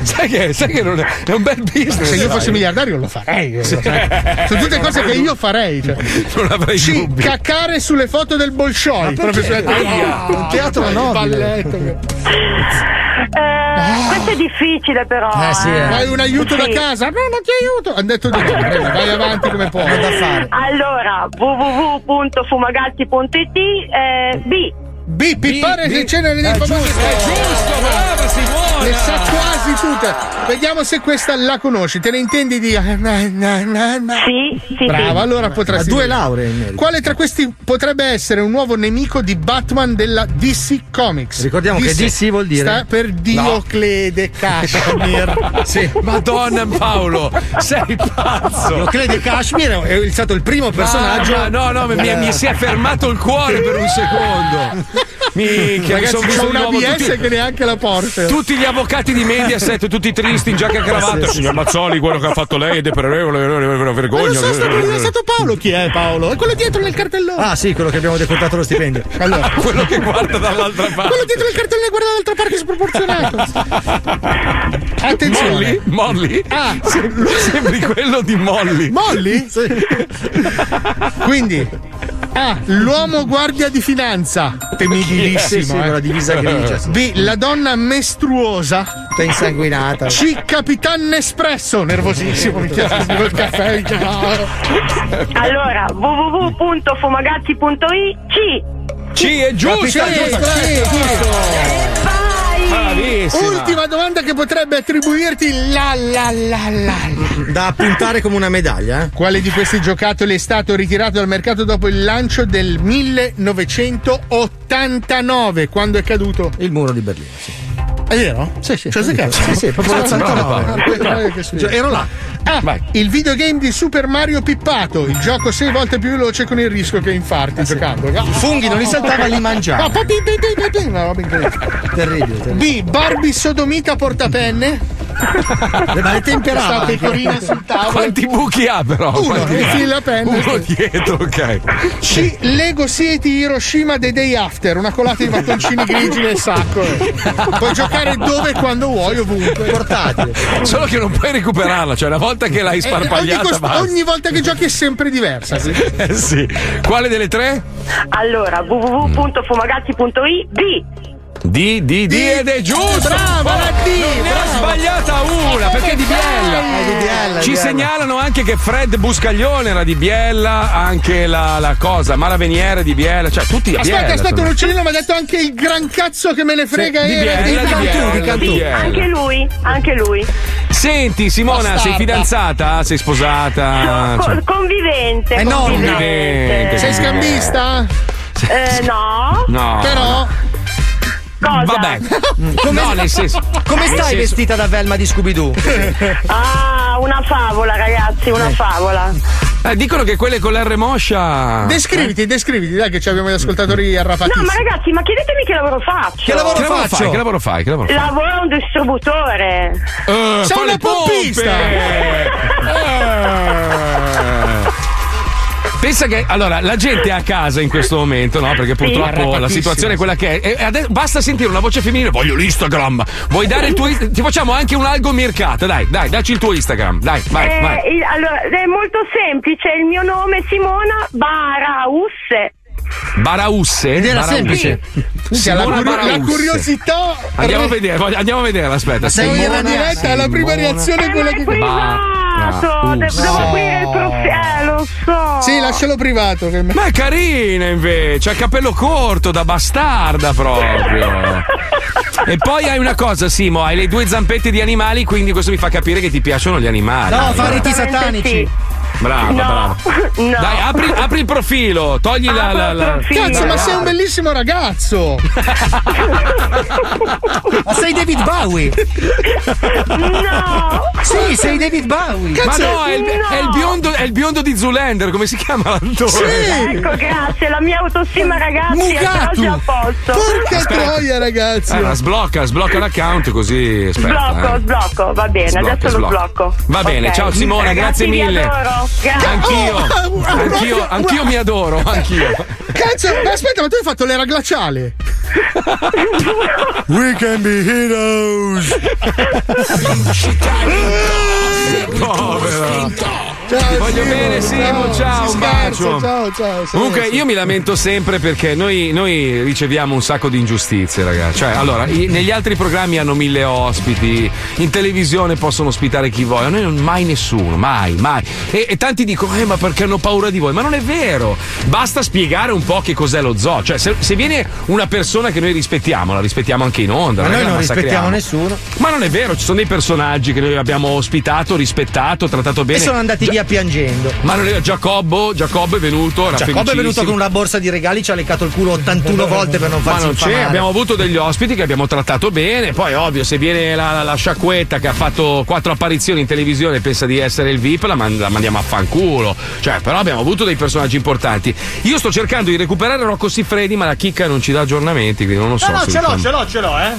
Sai che, sai che non è, è un bel business. Se io fossi miliardario lo farei. cioè. Sono tutte cose che io farei. Cioè. Non avrei C. dubbi. Caccare sulle foto del Bolshoi. Proprio sulle- Aia, un teatro Il nobile. balletto. Eh, Questo è difficile però. Eh, sì, eh. Vuoi un aiuto da Sì. casa? No, non ti aiuto. Hanno detto di no. Vai avanti come puoi. Da. Allora, www.fumagazzi.it eh, B. B. Pippare le B. ceneri dei È famosi giusto, è giusto, brava Simona. Le sa quasi tutte. Vediamo se questa la conosci. Te ne intendi di. Sì, sì, Brava, sì. allora Ha potresti. due lauree in merito. Quale tra questi potrebbe essere un nuovo nemico di Batman della DC Comics? Ricordiamo che DC vuol dire- Sta per Dioclede Cashmere. Sì. Madonna Paolo, sei pazzo. Dioclede Kashmir è stato il primo personaggio. Mamma, no, no, mi, mi si è fermato il cuore per un secondo. Minchia, mi Ragazzi, son visto c'ho di una nuovo BS tutti, che neanche la porta. tutti gli avvocati di Mediaset, tutti tristi in giacca e cravatta. Signor Mazzoli, quello che ha fatto lei è deplorevole, è una Ma vergogna. non so, stato, è stato Paolo. Chi è Paolo? È quello dietro nel cartellone. Ah, sì, quello che abbiamo decontato lo stipendio. Allora, quello che guarda dall'altra parte. quello dietro il cartellone guarda dall'altra parte sproporzionato. Attenzione. Molly? Molly? Ah. Sem- sembri quello di Molly. Molly? Quindi A. L'uomo guardia di finanza. Temibilissimo. Sì, sì, eh. la divisa grigia. sì. B. La donna mestruosa. Tutta insanguinata. C. Capitan Nespresso. Nervosissimo. Mi chiede il caffè. Allora, www.fumagazzi.it C. Sì, è giusto, Sì, è giusto. sì, giusto. Vai! Bravissima. Ultima domanda che potrebbe attribuirti la la la la. Da appuntare come una medaglia, eh? Quale di questi giocattoli è stato ritirato dal mercato dopo il lancio del 1989? Quando è caduto? Il muro di Berlino, sì. È vero? Sì, sì. Cioè, sai cazzo? Sì, sì, proprio l'89. Cioè, ero là. Ah, il videogame di Super Mario Pippato, il gioco sei volte più veloce con il rischio che infarti giocando. I funghi non li saltava, li mangiava. Ah, una roba incredibile. B. Barbie sodomita portapenne. Ma le temperava anche. pecorina sul tavolo. Quanti buchi ha però? Uno, Quanti il ha? filo a penna. Uno dietro, ok. C- Lego City Hiroshima The Day After, una colata di mattoncini grigi nel sacco. Puoi giocare dove e quando vuoi, ovunque. Portatile. Solo che non puoi recuperarla, cioè una volta che l'hai Eh, ogni, sparpagliata cost- basta. ogni volta che giochi è sempre diversa. sì. Eh sì. Quale delle tre? Allora, www.fumagazzi.it B. Di, di, di ed è giusto! Brava, la D, Non ne ha sbagliata una, perché è di Biella. È di Biella, Ci Biella. segnalano anche che Fred Buscaglione era di Biella, anche la, la cosa, Maraveniere di Biella, cioè tutti a Aspetta, Biella. aspetta, sono. un uccellino mi ha detto anche il gran cazzo che me ne frega di era Biella, di Cantù, Biella, di Cantù. Biella. Anche lui, anche lui. Senti Simona, sei fidanzata? Sei sposata? Cioè, convivente. È nonna. Convivente. Sei scambista? Eh, no. no. Però. Cosa? Vabbè. no, nel senso. Come nel stai senso- vestita da Velma di Scooby-Doo? Ah, una favola, ragazzi, una favola. Eh, dicono che quelle con l'R moscia. Descriviti, descriviti, dai che ci abbiamo gli ascoltatori No, arrapatissimi. ma ragazzi, ma chiedetemi che lavoro faccio. Che lavoro Che lavoro faccio? fai? Che lavoro fai? Che lavoro fai? Lavoro a un distributore. Eh, Sei una pompe! pompista! Pensa che allora la gente è a casa in questo momento, no? Perché purtroppo la Arrapatissima, situazione è quella che è. E ade- basta sentire una voce femminile, voglio l'Instagram. Vuoi dare il tuo Ti facciamo anche un algo mercato, dai, dai, dacci il tuo Instagram. Dai, vai, Eh, vai. il- allora, è molto semplice, il mio nome è Simona Barausse. Barausse. Ed era Barausse. semplice. Minchia, la, Simona curio- la curiosità. Andiamo a vedere, andiamo a vedere, aspetta. Siamo in Simona- diretta, la prima Simona- reazione è Eh, quella è che. privato, de- Barausse. devo aprire il profilo. Eh, lo so. Sì, lascialo privato. Che... Ma è carina invece, ha capello corto da bastarda proprio. E poi hai una cosa, Simo, hai le due zampette di animali, quindi questo mi fa capire che ti piacciono gli animali. No, fa riti satanici. sì. Brava, No, brava. no. Dai, apri, apri il profilo, togli la. La, il la- profilo. Cazzo, ma sei un bellissimo ragazzo! Ma sei David Bowie? No! Sì, sei David Bowie. Ma no, è il, no. è il biondo, è il biondo di Zulander, come si chiama l'attore? Ecco, grazie, la mia autostima ragazzi è Mugatu! a posto. Porca Aspetta. troia, ragazzi! Allora, sblocca, sblocca l'account così. Aspetta, Sblocco, eh. sblocco, va bene, Sblocca, adesso lo sblocca. sblocco. Va bene, Ok. ciao Simona, Ragazzi, grazie vi mille. adoro. Grazie. Anch'io, Oh, anch'io, anch'io mi adoro, anch'io. Cazzo, ma aspetta, ma tu hai fatto l'era glaciale! We can be heroes. Povero. Ciao, Ti voglio Simo, bene, Simo, ciao, si un scherza, bacio. Ciao, ciao. Comunque io mi lamento sempre perché noi, noi riceviamo un sacco di ingiustizie, ragazzi. Cioè, allora, i- negli altri programmi hanno mille ospiti, in televisione possono ospitare chi vogliono, noi non mai nessuno, mai, mai. E, e tanti dicono, eh, ma perché hanno paura di voi? Ma non è vero. Basta spiegare un po' che cos'è lo zoo. Cioè, se, se viene una persona che noi rispettiamo, la rispettiamo anche in onda. Ma noi non rispettiamo nessuno. Ma non è vero, ci sono dei personaggi che noi abbiamo ospitato, rispettato, trattato E bene. sono andati Gia- via piangendo. Ma non è Giacobbo, Giacobbo è venuto, era Giacobbo è venuto con una borsa di regali, ci ha leccato il culo 81 volte per non Ma farsi non c'è, infamare. abbiamo avuto degli ospiti che abbiamo trattato bene. Poi, ovvio, se viene la, la, la sciacquetta che ha fatto quattro apparizioni in televisione e pensa di essere il VIP, la, man- la mandiamo a fanculo. Cioè, però abbiamo avuto dei personaggi importanti. Io sto cercando di recuperare Rocco Siffredi, ma la chicca non ci dà aggiornamenti, quindi non lo so. No, no, ce l'ho, ce l'ho, ce l'ho, eh.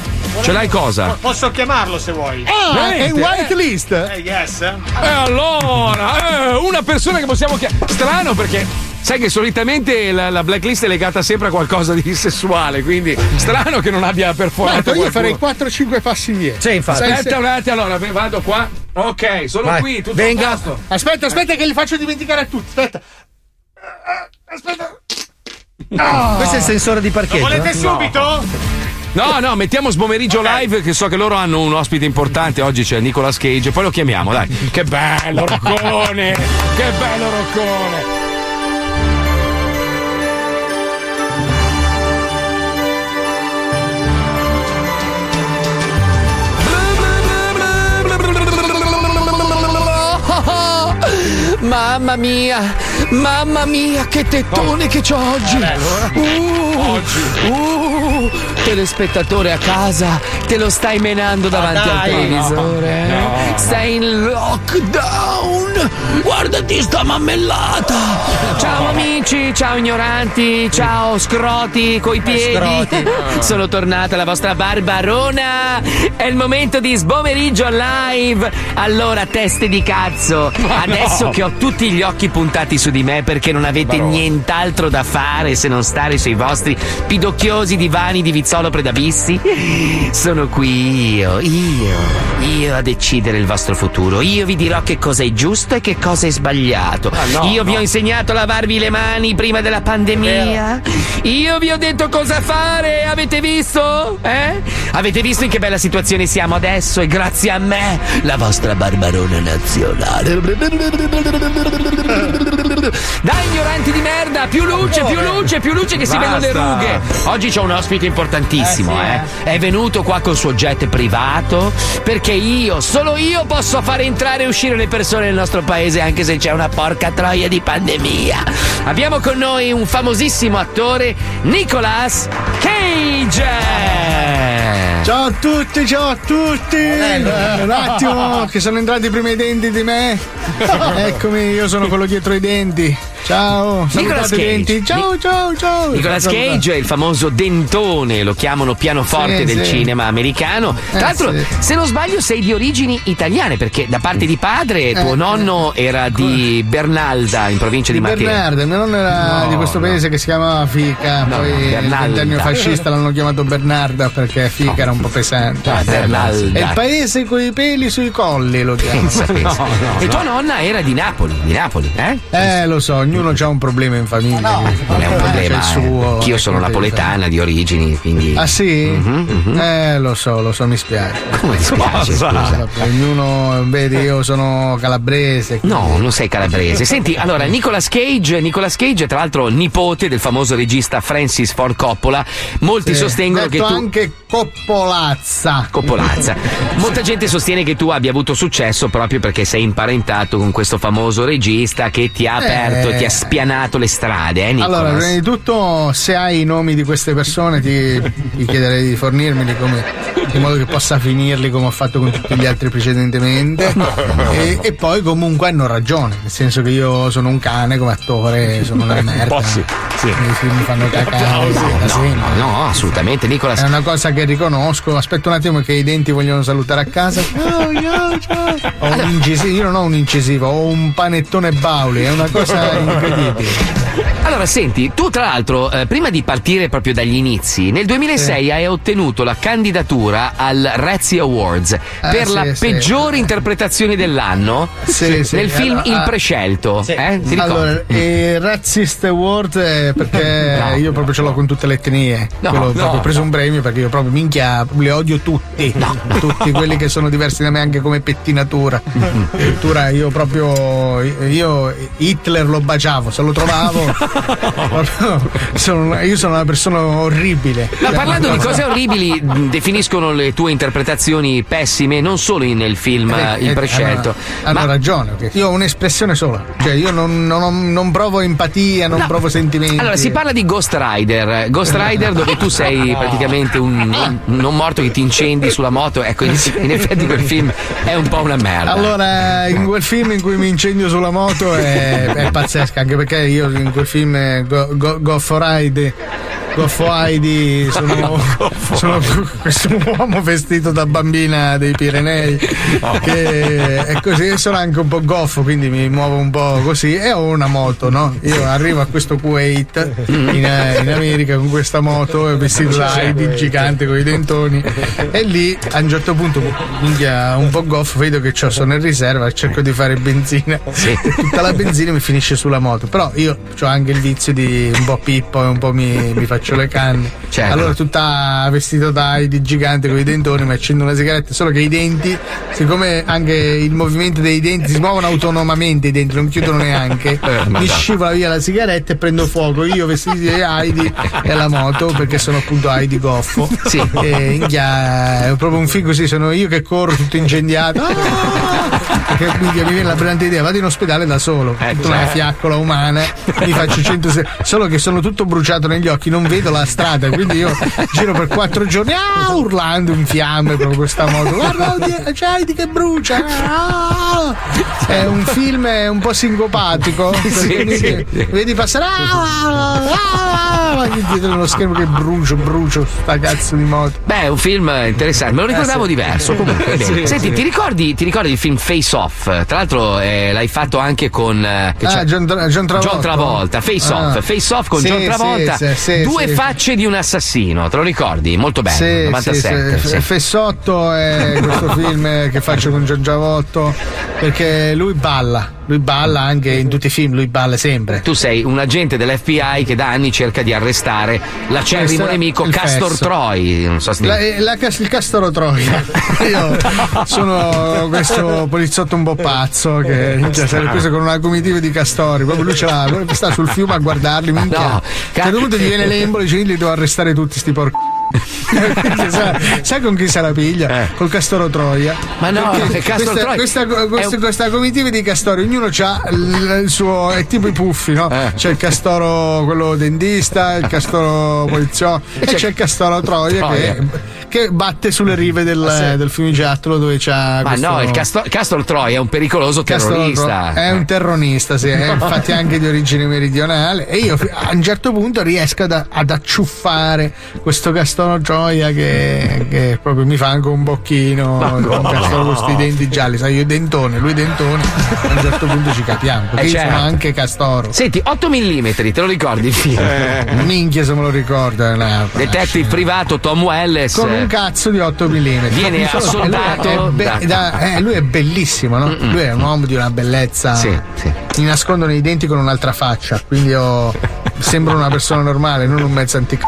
Ce l'hai cosa? Po- Posso chiamarlo se vuoi. Ah, è Veramente? whitelist! Eh, yes. eh. E allora, eh, una persona che possiamo chiamare. Strano perché. Sai che solitamente la, la blacklist è legata sempre a qualcosa di sessuale, quindi strano che non abbia perforato Marco, io farei 4-5 passi indietro. Sì, infatti. Aspetta un attimo, allora vado qua. Ok, sono Vai, qui, tutto venga. a posto. Aspetta, aspetta, che li faccio dimenticare a tutti. Aspetta. Aspetta. Ah. Questo è il sensore di Lo parcheggio. volete eh? subito? No, no, mettiamo sbomeriggio live che so che loro hanno un ospite importante, oggi c'è Nicolas Cage, poi lo chiamiamo, dai. Che bello Roccone! che bello Roccone! Mamma mia, mamma mia, che tettone che c'ho oggi. Uh, Oggi. uh, telespettatore a casa, te lo stai menando davanti al dai, televisore. no, eh? no. Stai in lockdown. Guardati sta mammellata. Ciao amici, ciao ignoranti, ciao scroti coi piedi. scroti. Sono tornata la vostra barbarona. È il momento di sbomeriggio live. Allora, teste di cazzo. Adesso che ho tutti gli occhi puntati su di me perché non avete Barone. nient'altro da fare se non stare sui vostri pidocchiosi divani di Vizzolo Predabissi, sono qui io, io, io a decidere il vostro futuro. Io vi dirò che cosa è giusto e che cosa è sbagliato. no, io vi no. ho insegnato a lavarvi le mani prima della pandemia. Io vi ho detto cosa fare, avete visto? Eh? Avete visto in che bella situazione siamo adesso e grazie a me, la vostra barbarona nazionale. Dai ignoranti di merda, più luce, più luce, più luce che si Basta. vedono le rughe. Oggi c'è un ospite importantissimo, Eh, eh, sì, È venuto qua col suo jet privato perché io, solo io posso fare entrare e uscire le persone nel nostro paese anche se c'è una porca troia di pandemia. Abbiamo con noi un famosissimo attore, Nicolas Cage. Ciao a tutti, ciao a tutti! Eh, un attimo, che sono entrati i primi denti di me. Eccomi, io sono quello dietro i denti. Ciao, Nicolas i Cage. denti. Ciao, ciao, ciao. Nicolas Cage è il famoso dentone, lo chiamano pianoforte Sì, del sì. cinema americano. Tra Eh, l'altro, sì. se non sbaglio, sei di origini italiane, perché da parte di padre tuo Eh, nonno era di Bernalda, in provincia di, Di Matera. Bernardo, mio nonno era No, di questo no. paese che si chiamava Fica, No, poi il Bernalda. ventennio fascista l'hanno chiamato Bernarda perché Fica era un po' pesante. Ah, Bernalda. È il paese con i peli sui colli lo chiamano. Pensa, pensa. e tua nonna era di Napoli, di Napoli, eh? Eh, lo so, ognuno ha un problema in famiglia. Non è un problema. C'è il suo, eh. Anch'io sono napoletana di origini, quindi. Ah sì? Mhm, Eh, lo so, lo so, mi spiace. Come ti spiace, scusa? Ognuno, vedi, io sono calabrese. No, non sei calabrese. Senti, allora, Nicolas Cage, Nicolas Cage, tra l'altro, nipote del famoso regista Francis Ford Coppola. Molti Sì, sostengono che detto tu. anche coppolazza. Coppolazza. Molta gente sostiene che tu abbia avuto successo proprio perché sei imparentato con questo famoso regista che ti ha Eh. aperto, ti ha spianato le strade, eh, Nicolas? Allora, prima di tutto, se hai i nomi di queste persone, ti, ti chiederei di fornirmeli come, in modo che possa finirli come ho fatto con tutti gli altri precedentemente. e, e poi, comunque, hanno ragione, nel senso che io sono un cane come attore, sono una merda. po' sì. I film mi fanno cacare. No, no, no, assolutamente, Nicolas. È una cosa che riconosco. Aspetta un attimo che i denti vogliono salutare a casa. Ciao, ciao, ciao. Ho un incisivo, io non ho un incisivo, ho un panettone Bauli, è una cosa incredibile. Allora, senti, tu tra l'altro, eh, prima di partire proprio dagli inizi, nel 2006 hai ottenuto la candidatura al Razzie Awards per sì, la sì. peggiore interpretazione dell'anno Sì, sì. nel film Allora, Il ah, Prescelto. Eh? Allora, il Razzist Award è perché No. io proprio ce l'ho con tutte le etnie. No, Quello- no, proprio ho preso no. un premio perché io proprio minchia li odio tutti. Tutti quelli che sono diversi da me anche come pettinatura. Addirittura io proprio io Hitler lo baciavo, se lo trovavo. sono- io sono una persona orribile. Ma parlando di Una cose orribili, definiscono le tue interpretazioni pessime non solo nel film Eh, eh, Il eh, Prescelto. Hanno, hanno ragione. Io ho un'espressione sola. Cioè, io non, non non provo empatia, non No. provo sentimenti. Allora, si parla di Ghost Rider. Ghost Rider, dove tu sei praticamente un, un non morto che ti incendi sulla moto. Ecco, in, in effetti quel film è un po' una merda. Allora, in quel film in cui mi incendio sulla moto è, è pazzesca, anche perché io in quel film eh, Go, Go, Goffo Ride. Goffo Heidi sono, sono questo uomo vestito da bambina dei Pirenei che è così sono anche un po' goffo quindi mi muovo un po' così. E ho una moto no? io arrivo a questo Kuwait in, in America con questa moto vestito da Heidi gigante con i dentoni. E lì a un certo punto minchia, un po' goffo vedo che c'ho, sono in riserva cerco di fare benzina. E tutta la benzina mi finisce sulla moto. Però io ho anche il vizio di un po' pippo e un po' mi, mi faccio le canne Certo. allora tutta vestito da Heidi gigante con i dentoni mi accendo una sigaretta solo che i denti siccome anche il movimento dei denti si muovono autonomamente i denti non chiudono neanche Eh, mi scivola via la sigaretta e prendo fuoco io vestito di Heidi e la moto perché sono appunto Heidi goffo Sì. e inghia, è proprio un film così sono io che corro tutto incendiato Ah! Perché mi viene la brillante idea, vado in ospedale da solo, tutta una certo. fiaccola umana, mi faccio 100 se- solo che sono tutto bruciato negli occhi, non vedo la strada, quindi io giro per quattro giorni ah, urlando in fiamme con questa moto. Guarda, Heidi che brucia. ah!" È un film un po' singopatico. Sì, sì. Vedi passare ah, ah, ah, dietro nello schermo che brucio, brucio, sta cazzo di moto. Beh, è un film interessante, me lo ricordavo Eh, sì. diverso. Comunque. Senti. Ti, ricordi, ti ricordi il film Face Off? Tra l'altro eh, l'hai fatto anche con. eh, Ah, John, John Travolta. John Travolta, Face Ah. Off, Face Off con John Travolta. sì, Due facce di un assassino, te lo ricordi? Molto bello. Sì, 97. sì, sì. Fessotto è questo film che faccio con Gian Giavotto perché lui balla, lui balla anche in tutti i film, lui balla sempre. Tu sei un agente dell'FBI che da anni cerca di arrestare l'acerrimo nemico Castor fesso. Troy. Non so se ti- La, eh, la il castoro Troia. Io sono questo poliziotto un po' pazzo che minchia, si è preso con una comitiva di castori. Proprio lui ce l'ha, sta sul fiume a guardarli. Minchia. No, a un certo punto gli viene l'embolo e dice: li devo arrestare tutti sti porc. Sai, sai con chi se la piglia? Col castoro Troia. Eh. Ma no, Castoro questa, Troia questa, questa, un- questa comitiva di castori, ognuno ha il, suo. è tipo i puffi, no? Eh. C'è il castoro quello dentista, il castoro poliziotto e c'è- c'è il castoro Troia, Troia. Che, che batte sulle rive del, del fiumigiattolo dove c'ha. Ma questo- no, il Castor, Castor Troy è un pericoloso Castoro terrorista. È un terronista, sì, è infatti anche di origine meridionale. E io a un certo punto riesco ad, ad acciuffare questo castoro Troia che, che proprio mi fa anche un bocchino. No. castoro con questi denti gialli, sai, io dentone, lui dentone. A un certo punto ci capiamo. Perché Eh, io certo. sono anche castoro. Senti, 8 mm, te lo ricordi il film? Minchia se me lo ricordo. è una- Detective privato Tom Welles. con un cazzo di 8 mm. Viene assoldato Lui è, be- da- da- eh, lui è bellissimo, no? Lui è un uomo di una bellezza. Sì, sì. Mi nascondono i denti con un'altra faccia, quindi io sembro una persona normale, non un mezzo antico.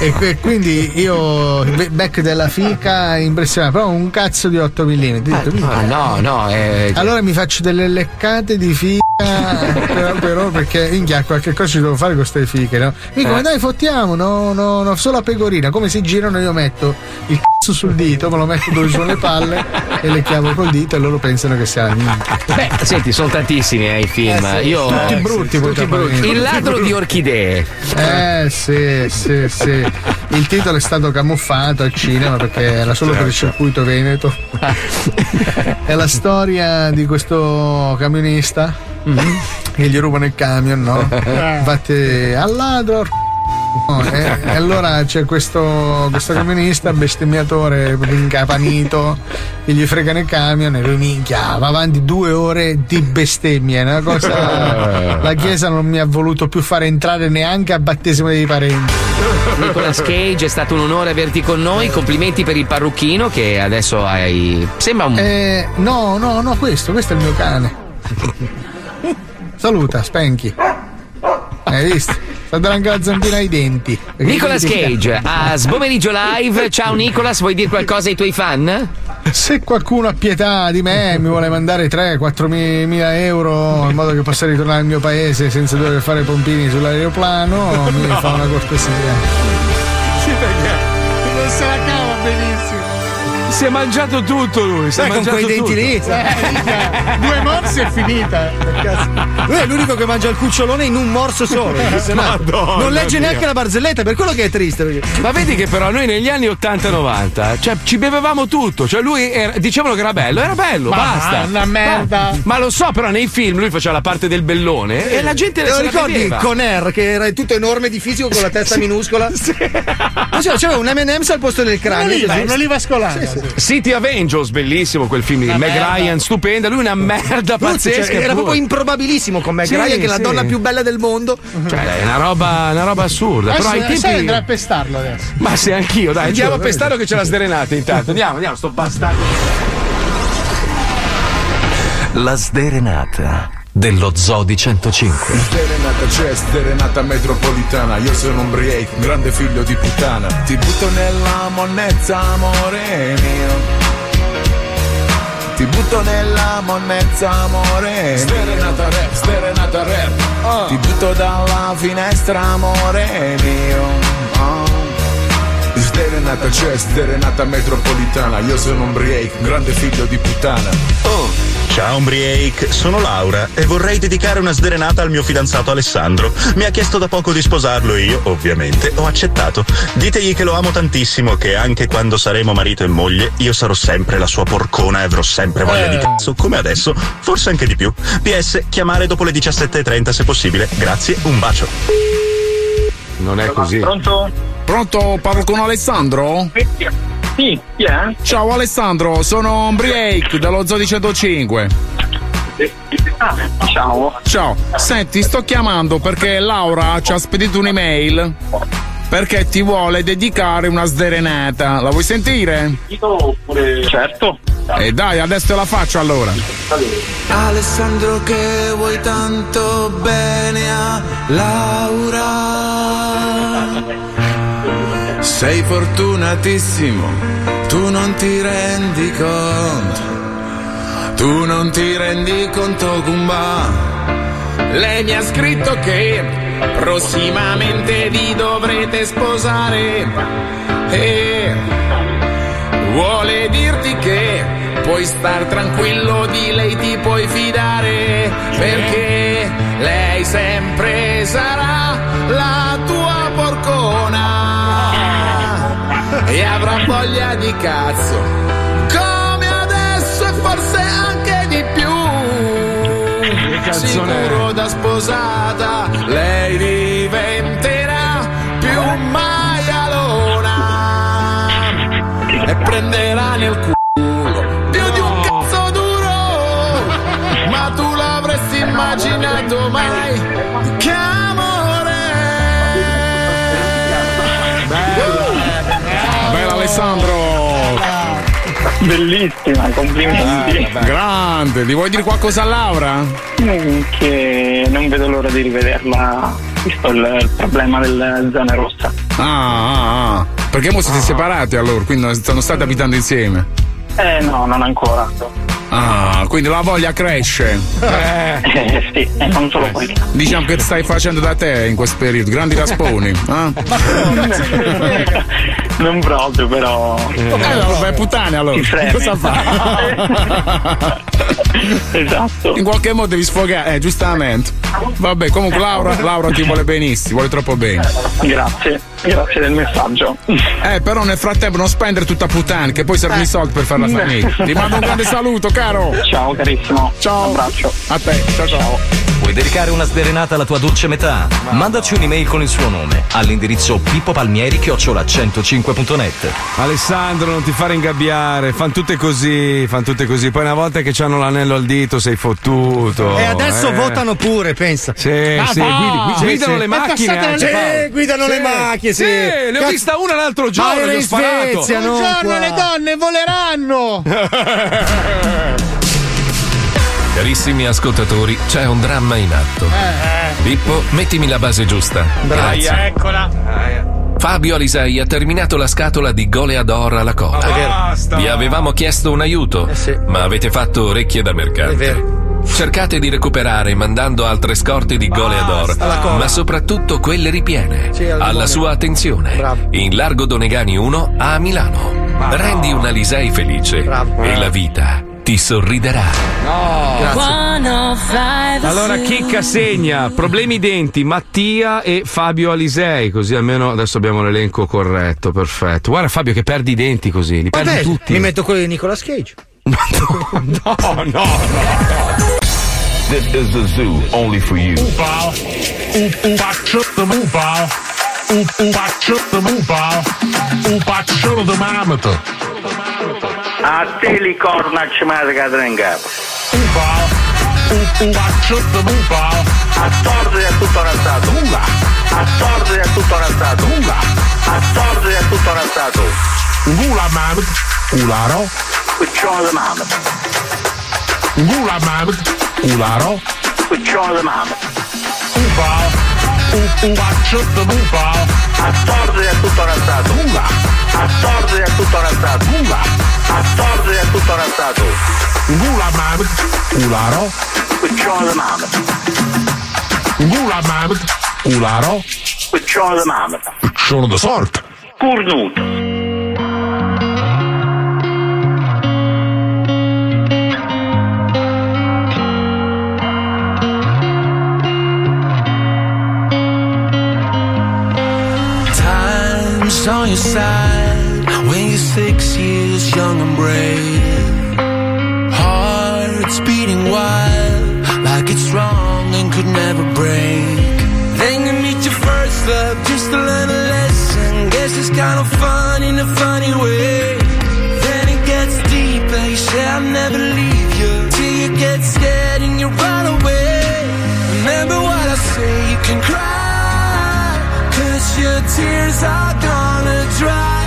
E, que- quindi io back della fica impressionante, però un cazzo di 8 mm. Ah, no, no, eh, Allora mi faccio delle leccate di fica, però, però perché minchia qualche cosa ci devo fare con queste fiche, no? Mi come Eh. dai fottiamo, no, no, no, solo a pecorina, come si girano io metto il cazzo sul dito, me lo metto dove sono le palle e le chiavo col dito e loro pensano che sia la. Beh, senti, sono tantissimi eh, i film. Eh sì, Io, tutti brutti, poi tutti brutti. Il ladro di orchidee. Eh sì, sì, sì. Il titolo è stato camuffato al cinema perché era solo per il circuito veneto. È la storia di questo camionista che gli rubano il camion, no? Infatti al ladro. No, e, e allora c'è questo, questo camionista bestemmiatore incapanito che gli fregano il camion e lui minchia va avanti due ore di bestemmie è una cosa la chiesa non mi ha voluto più fare entrare neanche a battesimo dei parenti Nicolas Cage, è stato un onore averti con noi. Complimenti per il parrucchino che adesso hai. Sembra un. Eh, no, no, no, questo, questo è il mio cane. Saluta, Spanky. Hai visto? Sta dando anche la zampina ai denti. Perché Nicolas Cage a Sbomeriggio Live. Ciao Nicolas, vuoi dire qualcosa ai tuoi fan? Se qualcuno ha pietà di me e mi vuole mandare 3-4 mi- mila euro in modo che possa ritornare al mio paese senza dover fare pompini sull'aeroplano, mi fa una cortesia. Sì, perché Non se la cava benissimo. Si è mangiato tutto lui. Si è Sai, con mangiato quei denti tutto. lì. sai. Due morsi è finita. Lui è l'unico che mangia il cucciolone in un morso solo. Madonna non legge mia. neanche la barzelletta, per quello che è triste. perché- Ma vedi che però noi negli anni 80-90, cioè ci bevevamo tutto, cioè lui era- dicevano che era bello, era bello, Ma basta. una merda. Ma, ma lo so, però nei film lui faceva la parte del bellone e la gente Te lo ricordi beveva. con R che era tutto enorme di fisico con la testa minuscola? Non so, c'era un M&M's al posto del cranio. Un'oliva, un'oliva scolana. City of Angels, bellissimo quel film di Meg merda. Ryan, stupenda, lui è una merda cioè, pazzesca. era pure. proprio improbabilissimo con Meg Sì, Ryan, che è la sì. donna più bella del mondo. Cioè, è una roba, una roba assurda. Adesso però ai sai tempi. andrà a pestarlo adesso. Ma se anch'io, dai, andiamo a pestarlo che c'è la sdrenata intanto. Andiamo, andiamo, sto bastardo. La sderenata dello Zodi 105. Sderenata c'è, sderenata metropolitana Io sono un break, grande figlio di puttana Ti butto nella monnezza, amore mio ti butto nella monnezza, amore Sderenata rap, sderenata rap Ti butto dalla finestra, amore mio Oh. sderenata c'è, sderenata metropolitana. Io sono un break, grande figlio di puttana. Oh. Ciao Umbriake, sono Laura e vorrei dedicare una sderenata al mio fidanzato Alessandro. Mi ha chiesto da poco di sposarlo e io, ovviamente, ho accettato. Ditegli che lo amo tantissimo, che anche quando saremo marito e moglie, io sarò sempre la sua porcona e avrò sempre voglia di cazzo, come adesso, forse anche di più. PS, chiamare dopo le 17.30 se possibile. Grazie, un bacio. Non è così. Pronto? Pronto? Parlo con Alessandro? Sì, chi è? Ciao Alessandro, sono Umbriake dello Zoo di 105. Ciao. Ciao, senti, sto chiamando perché Laura ci ha spedito un'email perché ti vuole dedicare una sderenata. La vuoi sentire? Certo. E dai, adesso te la faccio allora. Alessandro che vuoi tanto bene a Laura sei fortunatissimo, tu non ti rendi conto, tu non ti rendi conto, Gumba. Lei mi ha scritto che prossimamente vi dovrete sposare e vuole dirti che puoi star tranquillo, di lei ti puoi fidare perché lei sempre sarà la e avrà voglia di cazzo. Come adesso e forse anche di più. Sicuro da sposata lei diventerà più maialona. E prenderà nel culo più di Bellissima, complimenti. Grande, ti vuoi dire qualcosa a Laura? Che non vedo l'ora di rivederla, visto il, il problema delle zone rosse. Ah, ah, ah. Perché mo siete separati allora, quindi non stati abitando insieme. Eh no, non ancora. Ah, quindi la voglia cresce. Eh, sì, e non solo quello. Diciamo che stai facendo da te in questo periodo, grandi rasponi. eh? Non proprio, però. Eh, no, vai puttane allora. Cosa fa? esatto. In qualche modo devi sfogare, eh, giustamente. Vabbè, comunque Laura, Laura ti vuole benissimo, vuole troppo bene. Grazie, grazie del messaggio. Eh, però nel frattempo non spendere tutta puttana, che poi servono i soldi per fare la famiglia. Ti mando un grande saluto, caro. Ciao carissimo. Ciao. Un abbraccio. A te, ciao ciao. Vuoi dedicare una sderenata alla tua dolce metà? Mandaci un'email con il suo nome all'indirizzo pippopalmieri-105.net. Alessandro, non ti fare ingabbiare, fan tutte così, fan tutte così. Poi una volta che hanno l'anello al dito sei fottuto. E adesso eh. votano pure, pensa. Sì, sì, guidi- gui- guidano le macchine. anche, Paolo. Sì, guidano le macchine, sì. ne ho Cazzo- vista una l'altro Ma giorno, era gli ho in sparato. Svezia, non Buongiorno, qua. le donne voleranno! Carissimi ascoltatori, c'è un dramma in atto. Pippo, mettimi la base giusta. Grazie. eccola. Fabio Alisei ha terminato la scatola di Goleador alla coda. Basta. Vi avevamo chiesto un aiuto, ma avete fatto orecchie da mercante. Cercate di recuperare mandando altre scorte di Goleador, ma soprattutto quelle ripiene. Sì, al alla sua attenzione. In Largo Donegani 1 a Milano. Rendi un Alisei felice e la vita ti sorriderà. Allora, chicca segna, problemi denti, Mattia e Fabio Alisei, così almeno adesso abbiamo l'elenco corretto, perfetto. Guarda Fabio che perdi i denti così, li perdi Vabbè, tutti. mi metto quello di Nicolas Cage. No, no, no. This is the zoo only for you. Oepal. Oepaccio de moepal. Oepaccio de moepal. Oepaccio de mamete. A te li corna ci matica trenga. Oepal. Oepaccio de moepal. A torto è tutto razzato. A torto è tutto razzato. A torto è tutto razzato. Gula mamet. Ularo. Cuccione di mamma. Gula mamet. Ularo. Cuccione di mamma. Oepal. Oepaccio de moepal. A torto è tutto razzato. A Assorde a tutto l'artato. Mula. Assorde a tutto l'artato. Mula mamad. Ularo. Picciò la. Mula mamad. Ularo. Picciò la mamad. Da sorte. Cornuto. on your side Six years young and brave. Heart's beating wild, like it's wrong and could never break. Then you meet your first love just to learn a lesson. Guess it's kind of fun in a funny way. Then it gets deeper, you say I'll never leave you. Till you get scared and you run away. Remember what I say, you can cry. Cause your tears are gonna dry.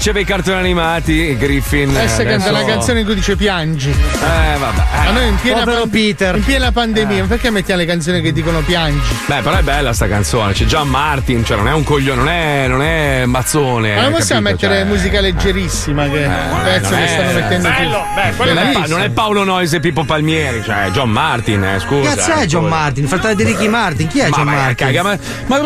Faceva i cartoni animati, Griffin. Adesso canta adesso- la canzone in cui dice piangi. Eh, vabbè. A noi in piena, Peter. in piena pandemia, perché mettiamo le canzoni che dicono piangi? Beh, però è bella sta canzone. C'è John Martin, cioè non è un coglione, non è, non è mazzone. Ma non eh, possiamo capito? mettere Cioè, musica leggerissima, che è un pezzo non che è- stanno mettendo Bello, beh, quello non, è. Pa- non è Paolo Noise e Pippo Palmieri, cioè è John Martin, eh, scusa. Cazzo è eh, John. Martin? Fratello di Ricky Martin? Chi è Ma John Martin? caga, ma, ma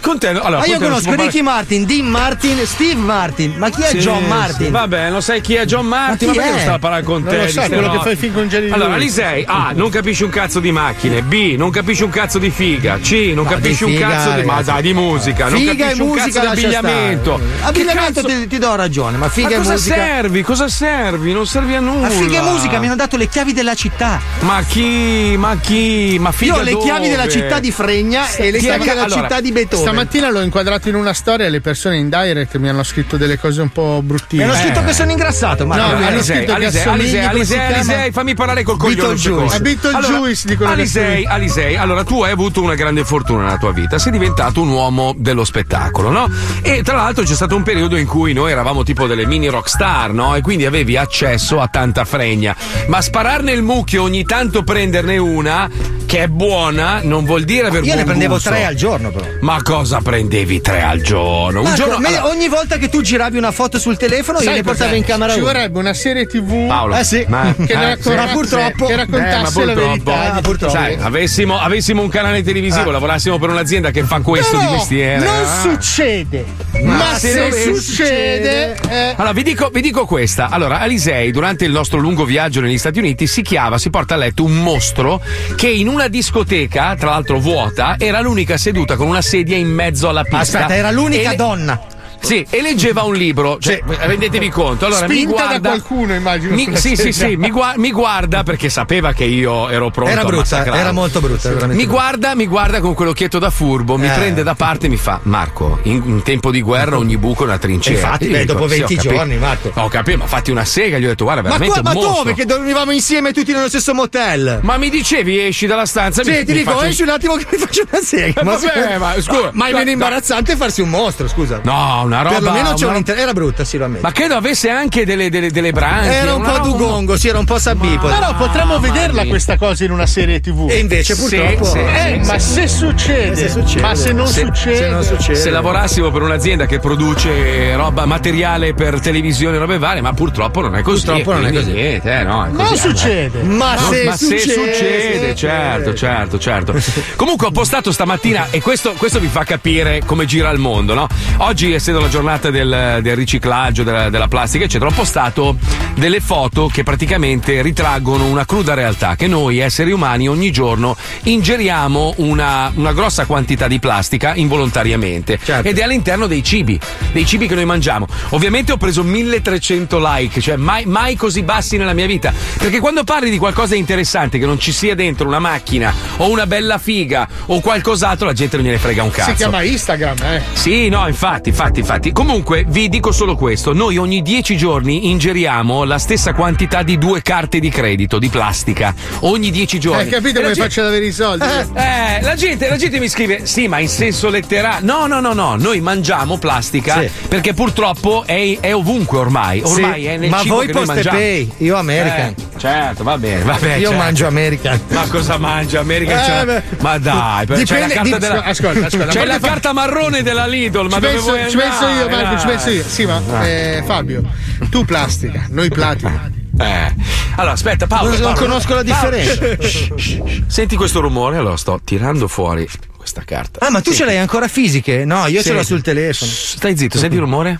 con, te. Allora, Ma io conosco Ricky Martin, Dean Martin, Steve Martin. Ma chi è Sì, John Martin? sì, vabbè, non sai chi è John Martin, Ma ma, perché non è? sta a parlare con Non te? lo sai, quello che robe? fa film con Jerry Allora. Alisei, A, non capisci un cazzo di macchine, B, non capisci un cazzo di figa, C, non No, capisci un figa, cazzo di. Ma dai, di musica, non Figa e capisci un musica cazzo di abbigliamento. Che Abbigliamento ti, ti do ragione, ma figa Ma e cosa musica. servi? Cosa servi? Non servi a nulla. Ma figa e musica mi hanno dato le chiavi della città. Ma chi? Ma chi? Ma figa Io ho le chiavi della città di Fregna e le Chi è chiavi che- della città di Beethoven. Stamattina l'ho inquadrato in una storia e le persone in direct mi hanno scritto delle cose un po' bruttine. Mi hanno scritto Eh. che sono ingrassato, ma No, Allora, mi hanno Alisei, scritto che Alisei, assomigli, Alisei, Alisei? Alisei, fammi parlare col coglione Beetlejuice. Beetlejuice dicono che Alisei, Alisei, allora tu hai avuto una grande fortuna nella tua vita, sei diventato un uomo dello spettacolo, no? E tra l'altro c'è stato un periodo in cui noi eravamo tipo delle mini rockstar, no? E quindi avevi accesso a tanta fregna. Ma spararne il mucchio ogni tanto prenderne una che è buona non vuol dire aver Io ne prendevo gusto. tre al giorno, però. Ma cosa prendevi tre al giorno? Marco, giorno allora- ogni volta che tu giravi una foto sul telefono, io Sai le portavo cos'è? in camera Ci uno. vorrebbe una serie TV Paolo, Eh sì. ma, che, eh, raccontasse, sì. Ma purtroppo- che Eh, ma raccontasse la purtroppo, verità. Ah, purtroppo. Sai, avessimo, avessimo un canale televisivo, Ah. lavorassimo per un'azienda che fa questo Però di mestiere. non ah. succede. Ma Ma, se se, succede, eh, Allora, vi dico, vi dico questa. Allora, Alisei, durante il nostro lungo viaggio negli Stati Uniti, si chiava, si porta a letto un mostro che in una discoteca, tra l'altro vuota, era l'unica seduta con una sedia in mezzo alla pista. Aspetta, era l'unica E- donna. Sì, e leggeva un libro. Cioè, rendetevi conto. Allora, mi spinta guarda. da qualcuno, immagino. Mi- sì, sì, sì, mi, gua- mi guarda perché sapeva che io ero pronto Era brutta, era molto brutta. veramente Mi guarda, mi guarda con quell'occhietto da furbo, mi Eh. prende da parte e mi fa: Marco, in, in tempo di guerra ogni buco è una trincea. Infatti, beh, dico, dopo "Sì, ho 20 capito." giorni, Marco. Ho capito, ma fatti una sega. Gli ho detto: Guarda, Ma, veramente qua, ma un mostro. dove? Che dormivamo insieme tutti nello stesso motel? Ma mi dicevi, esci dalla stanza. Sì, mi, ti mi dico, faccio- esci un attimo che mi faccio una sega. Eh, vabbè, ma scusa, ma è no, meno no. imbarazzante farsi un mostro, scusa. No, una roba. Perlomeno c'è una- un inter- Era brutta, sì, lo ammetto. Ma credo avesse anche delle, delle, delle branchie. Era un po' roba- dugongo, sì, era un po' sabbipo. Però potremmo vederla questa cosa in una serie TV. E invece, purtroppo. sì, Eh, sì, ma sì. se succede, Se succede. ma se non Se- succede, Se lavorassimo per un'azienda che produce roba materiale per televisione, robe varie, ma purtroppo non è così. Purtroppo non è così. Niente, eh, no, è non così. succede. Ma, No, se, ma se succede, succede, certo, certo, certo. Comunque ho postato stamattina, e questo, questo vi fa capire come gira il mondo, no? Oggi, essendo la giornata del, del riciclaggio, della, della plastica, eccetera, ho postato delle foto che praticamente ritraggono una cruda realtà, che noi esseri umani ogni giorno ingeriamo una, una grossa quantità di plastica involontariamente. Ed è all'interno dei cibi, dei cibi che noi mangiamo. Ovviamente ho preso 1300 like, cioè mai, mai così bassi nella mia vita. Perché quando parli di qualcosa di interessante, che non ci sia dentro una macchina o una bella figa o qualcos'altro, la gente non gliene frega un cazzo. Si chiama Instagram, eh. Sì, no, infatti, infatti, infatti. Comunque, vi dico solo questo: noi ogni 10 giorni ingeriamo la stessa quantità di due carte di credito di plastica. Ogni 10 giorni. Hai capito E la come gente- faccio ad avere i soldi? eh, la gente, la gente mi scrive: Sì, ma in senso letterale. No, no, no, no. Noi mangiamo plastica Sì. perché purtroppo è, è ovunque ormai. Ormai Sì, è nel ma cibo voi che noi Poste. Pay, io American. Eh, certo, va bene, va bene. Io certo. mangio American. Ma cosa mangia America? Eh, beh. ma dai, per- c'è la carta di- della, ascolta, ascolta, c'è la carta marrone della Lidl, ma ci, dove penso, vuoi ci penso io, andare, Marco, ci penso io. Sì, ma Ah. eh, Fabio, tu plastica, noi platina. Eh. Allora, aspetta, Paolo. Non- non Paolo, conosco la Paolo, differenza. shh, shh, shh. Senti questo rumore? Allora sto tirando fuori questa carta. Ah, ma tu Sì. ce l'hai ancora fisiche? No, io Sì. ce l'ho sul telefono. Stai zitto, senti il rumore?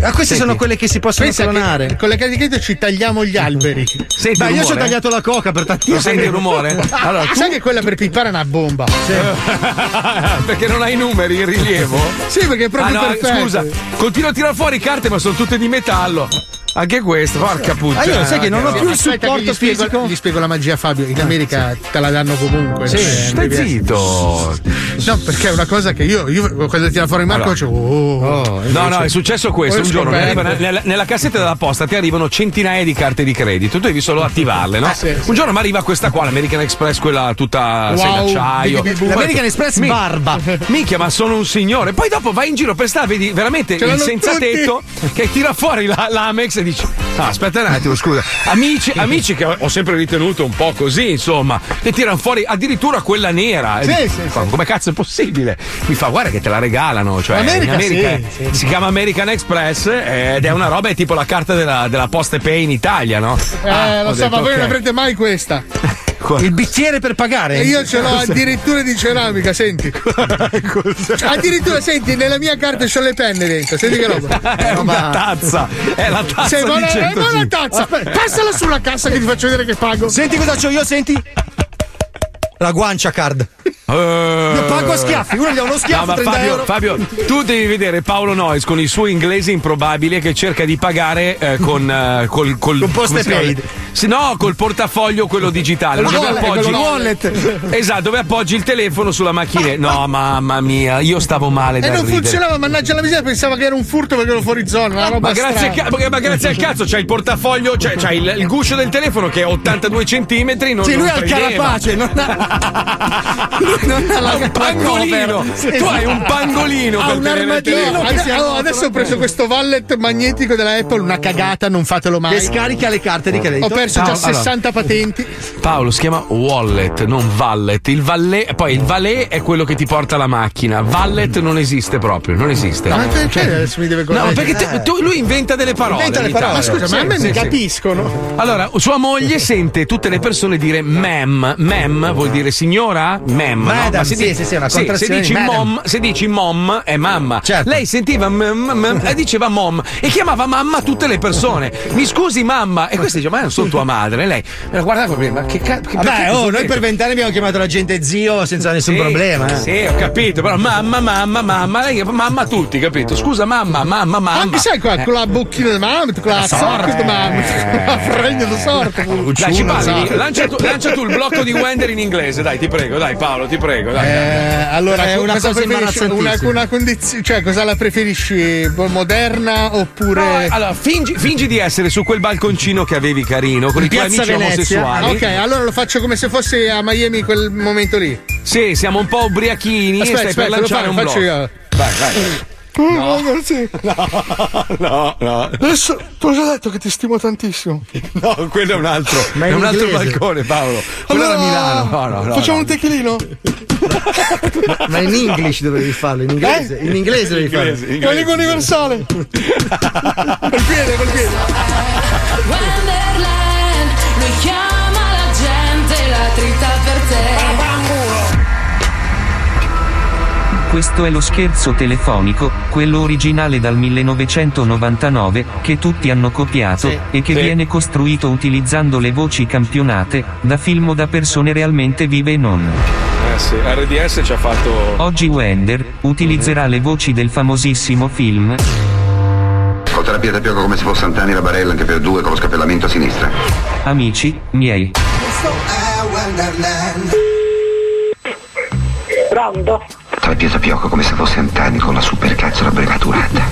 Ah, queste Senti. sono quelle che si possono Pensa clonare. che con le carte di credito ci tagliamo gli alberi. Senti il io ci ho tagliato la coca per tantissimi Lo senti il rumore? Allora, tu- Sai che quella per pippare è una bomba. perché non hai i numeri in rilievo? Sì, perché è proprio ah, no, perfetto. Scusa, continuo a tirare fuori carte, ma sono tutte di metallo. Anche questo, porca puttana. Io lo sai che non ho più il supporto gli spiego, fisico. gli spiego la magia, Fabio. In America te la danno comunque. Sì, cioè, stai zitto. No, perché è una cosa che io, io quando tira fuori Marco, Allora. c'ho. Oh, No, no, è successo questo. Un giorno nella, nella cassetta della posta ti arrivano centinaia di carte di credito. Tu devi solo attivarle, no? Ah, sì, sì. Un giorno mi arriva questa qua, l'American Express, quella tutta Wow, d'acciaio. L'American Express Mi- barba. Minchia, ma sono un signore. Poi dopo vai in giro per strada, vedi veramente Ce il senza tutti. tetto che tira fuori la, l'Amex e dice: No, aspetta un attimo, scusa. Amici, amici che ho sempre ritenuto un po' così, insomma, che tirano fuori addirittura quella nera. E Sì, dico, sì, "Ma Come cazzo è possibile? Mi fa, guarda che te la regalano. Cioè, America, in America sì, sì. si chiama American Express eh, ed è una roba, è tipo la carta della, della Poste Pay in Italia, no? Eh, Ah, lo so, detto, ma voi ok. non avrete mai questa. Il bicchiere per pagare. E io ce l'ho addirittura di ceramica, senti. addirittura, senti, nella mia carta c'ho le penne dentro. Senti che roba. È una tazza, è la tazza Sei di buona, è 100 buona tazza. Passala sulla cassa che ti faccio vedere che pago. Senti cosa c'ho io, senti? La guancia card. Io pago a schiaffi, uno gli dà uno schiaffo, Eh. No, ma 30 Fabio. Fabio, tu devi vedere Paolo Noyes con il suo inglese improbabile che cerca di pagare eh, con, eh, col, col, Con Poste come si chiama? Paid. Sì, no, col portafoglio quello digitale. Dove wallet, appoggi wallet. Esatto, dove appoggi il telefono sulla macchina. No, mamma mia, io stavo male E non ridere. funzionava, mannaggia la miseria, pensava che era un furto perché ero fuori zona. Ma grazie, ca- ma grazie al cazzo c'hai il portafoglio, cioè c'hai il, il guscio del telefono che è 82 centimetri. Non, Sì, lui non ha il carapace, non ha. non ha la un pangolino. cover. Tu hai un pangolino Ha per un. Anzi, oh, adesso ho preso questo wallet magnetico della Apple, una cagata, non fatelo mai. Che scarica le carte di credito. Ho perso No, già allora. 60 patenti. Paolo si chiama wallet, non vallet. Il valet, poi il valet è quello che ti porta la macchina. Vallet non esiste proprio, non esiste. Ma perché adesso mi deve No, correggere? perché te- tu- lui inventa delle parole. Inventa le parole. Ma scusa, ma a me Sì, mi sì, sì. capiscono. Allora, sua moglie sente tutte le persone dire mem. Mem vuol dire signora? Mem. No? Madam, Ma se sì, sì, sì, una se contrazione dici madam. mom, se dici mom è mamma. Certo. Lei sentiva mem, mem, e diceva mom e chiamava mamma tutte le persone. Mi scusi mamma. E questa dice, ma io non sono tua madre. E lei me la guardava come, ma che cazzo? Vabbè, oh, noi per vent'anni abbiamo chiamato la gente zio senza nessun Sì, problema. eh. Sì, ho capito, però mamma, mamma, mamma, lei mamma tutti, capito? Scusa mamma, mamma, mamma. Anche sai qua, Eh. con la bocchina di mamma, con la sorte di mamma, con la fregna di sorte. Dai, ci parli, lancia tu, lancia tu il blocco di Wender in inglese, dai, ti prego, dai Paolo, ti prego, dai. Eh, allora, È una cosa? Una, una condizione, cioè, cosa la preferisci? Moderna No, oppure. allora, fingi, fingi di essere su quel balconcino che avevi carino con In i tuoi amici Venezia. omosessuali. Ok, allora lo faccio come se fosse a Miami quel momento lì. Sì, siamo un po' ubriachini Aspetta, e stai per aspetta, lo lanciare fa- un faccio blocco. io. Vai, vai. No, ragazzi. No, no. Adesso ti ho già detto che ti stimo tantissimo. No, quello è un altro. Ma è in un altro inglese. balcone, Paolo. Quello Allora, era Milano. No, no, no. Facciamo no. un techilino? Ma in English dovevi farlo, in inglese. In inglese dovevi farlo. La lingua universale. col piede, col piede. Wonderland, Questo è lo scherzo telefonico, quello originale dal 1999, che tutti hanno copiato, Sì. e che Sì. viene costruito utilizzando le voci campionate, da film o da persone realmente vive e non. Eh sì, RDS ci ha fatto. Oggi Wender utilizzerà le voci del famosissimo film Ho terapia da pioco come se fosse Antani la barella anche per due con lo scappellamento a sinistra. Amici miei. Pronto? Da pioco come se fosse Antani con la supercazzola brevaturata.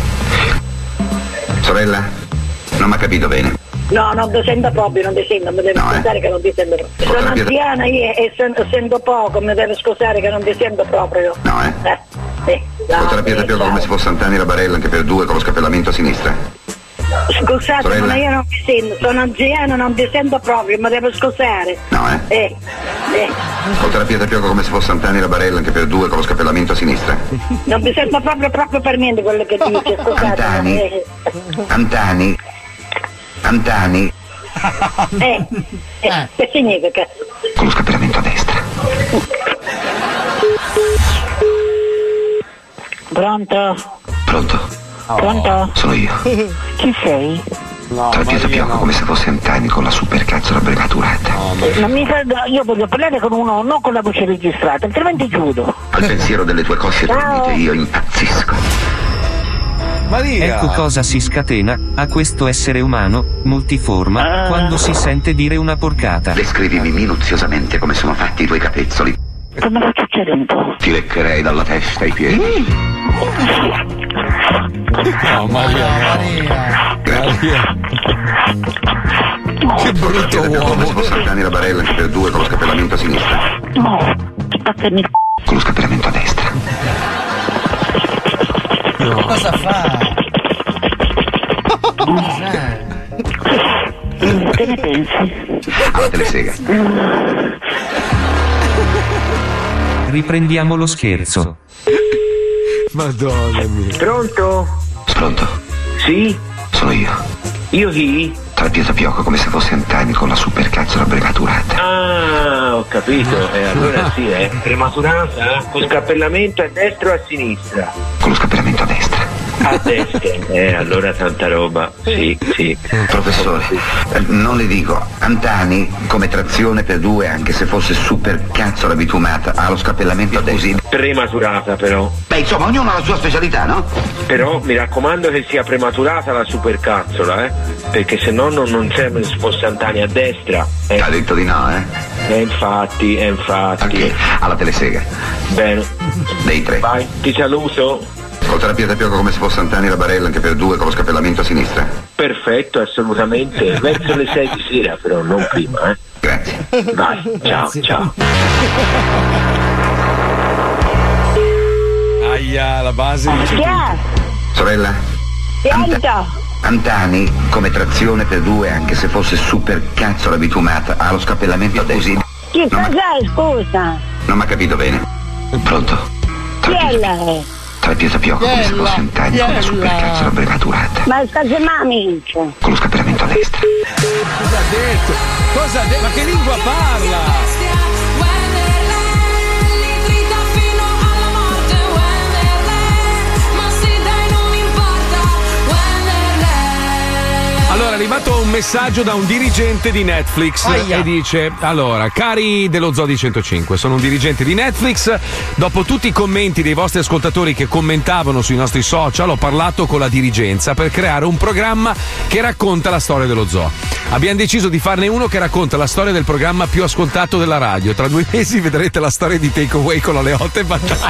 Sorella? Non mi ha capito bene. No, non ti sento proprio, non ti sento, mi devi No, eh. scusare che non ti sento proprio. Sono terapia- anziana io e sento, sento poco, mi devi scusare che non ti sento proprio. No, eh? Eh, sì. No, sì, pioco ciao. come se fosse Antani la barella anche per due con lo scappellamento a sinistra. Scusate, Sorella. ma io non ti sento, sono anziana, non ti sento proprio, mi devo scusare. No, eh? Eh, eh, Ho terapia da pioco come se fosse Antani la barella anche per due con lo scappellamento a sinistra. non mi sento proprio, proprio per niente quello che dice, scusate. Antani. Eh, Antani. Antani eh, eh, che significa? con lo scappellamento a destra. Pronto? Pronto? Pronto? Sono io. Chi sei? Terapia da pioco come se fosse Antani con la supercazzola brevaturata. Non mi fa- io voglio parlare con uno, non con la voce registrata, altrimenti chiudo. Al pensiero delle tue cosce dormite io impazzisco. Ecco cosa si scatena a questo essere umano, multiforma, quando si sente dire una porcata. Descrivimi minuziosamente come sono fatti i tuoi capezzoli. Come faccio un Ti leccherei dalla testa ai piedi. No, Maria. Maria. Che brutto uomo. Come fosse Antani la barella anche per due con lo scappellamento a sinistra. No, spaccami il Con lo scappellamento a destra. Cosa fa? Che ne pensi? Alla telesega. Riprendiamo lo scherzo. Madonna mia. Pronto? Pronto? Sì? Sono io. Io chi? Terapia da pioco come se fosse Antani con la supercazzola brevaturata. Ah, ho capito. E allora sì, è prematurata? Con scappellamento a destra o a sinistra? Con lo scappellamento a destra. A destra. Eh, allora tanta roba. Sì, sì. Professore, non le dico, Antani come trazione per due anche se fosse supercazzola bitumata ha lo scappellamento a destra. Prematurata però. Beh, insomma, ognuno ha la sua specialità, no? Però mi raccomando che sia prematurata la supercazzola, eh? Perché se no non, non sembra se fosse Antani a destra. Eh. Ha detto di no, eh? Eh, infatti, eh, infatti. Alla telesega. Bene. Dei tre. Vai, ti saluto. Ho terapia da pioco come se fosse Antani la barella anche per due con lo scappellamento a sinistra. Perfetto, assolutamente. Verso le 6 di sera, però non prima, eh. Grazie. Vai, ciao, ciao. Aia, la base dice tutto. è? Sorella? Pronto? Antani come trazione per due anche se fosse supercazzola bitumata ha lo scappellamento a destra. Chi cos'è, scusa? Non mi ha capito bene. Pronto? Chi è lei? Terapia da pioco come se fosse Antani con la supercazzola brevaturata. Ma sta mamma Con lo scappellamento a destra. Cosa ha detto? Cosa ha detto? Ma che lingua parla? Allora è arrivato un messaggio da un dirigente di Netflix Aia. e dice: Allora, cari dello Zodi 105, sono un dirigente di Netflix. Dopo tutti i commenti dei vostri ascoltatori che commentavano sui nostri social, ho parlato con la dirigenza per creare un programma che racconta la storia dello zoo. Abbiamo deciso di farne uno che racconta la storia del programma più ascoltato della radio. Tra due mesi vedrete la storia di Takeaway con la Leotta e Battaglia.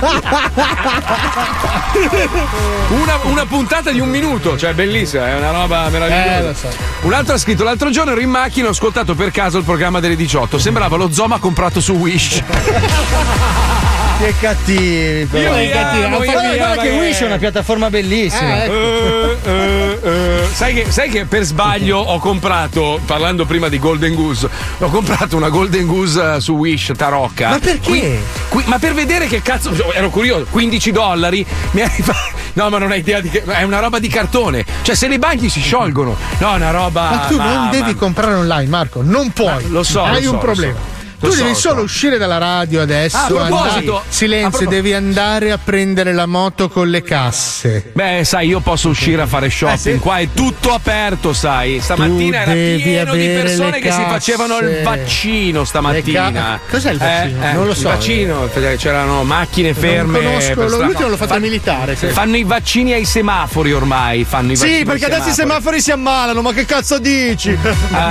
una, una puntata di un minuto, cioè bellissima, è una roba meravigliosa. Eh, Un altro ha scritto: L'altro giorno ero in macchina e ho ascoltato per caso il programma delle 18. Sembrava lo Zoma comprato su Wish. Che cattivi, però. Io cattivi. Guarda, guarda che eh. Wish è una piattaforma bellissima. Eh, eh, eh, sai, che, sai che per sbaglio ho comprato, parlando prima di Golden Goose, ho comprato una Golden Goose eh, su Wish Tarocca. Ma perché? Qui- qui- ma per vedere che cazzo. Ero curioso, 15 dollari. Mi hai fa- No, ma non hai idea di che. È una roba di cartone. Cioè, se le bagni si sciolgono. No, è una roba. Ma tu non ma- devi comprare online, Marco. Non puoi. lo so, Hai lo so, un lo problema. Tu devi lo solo so. uscire dalla radio adesso. Ah, a proposito- andare- Silenzio, a devi andare a prendere la moto con le casse. Beh, sai, io posso uscire a fare shopping. Qua è tutto aperto, sai. Stamattina Tu era pieno di persone che si facevano il vaccino stamattina. Ca- Cos'è il vaccino? Eh, eh, Non lo so. Il vaccino, c'erano macchine ferme. Non conosco, lo- l'ultimo l'ho fatto Fa- militare. sì. Fanno i vaccini ai semafori ormai. Fanno i vaccini Sì, perché adesso i semafori si ammalano, ma che cazzo dici? Eh,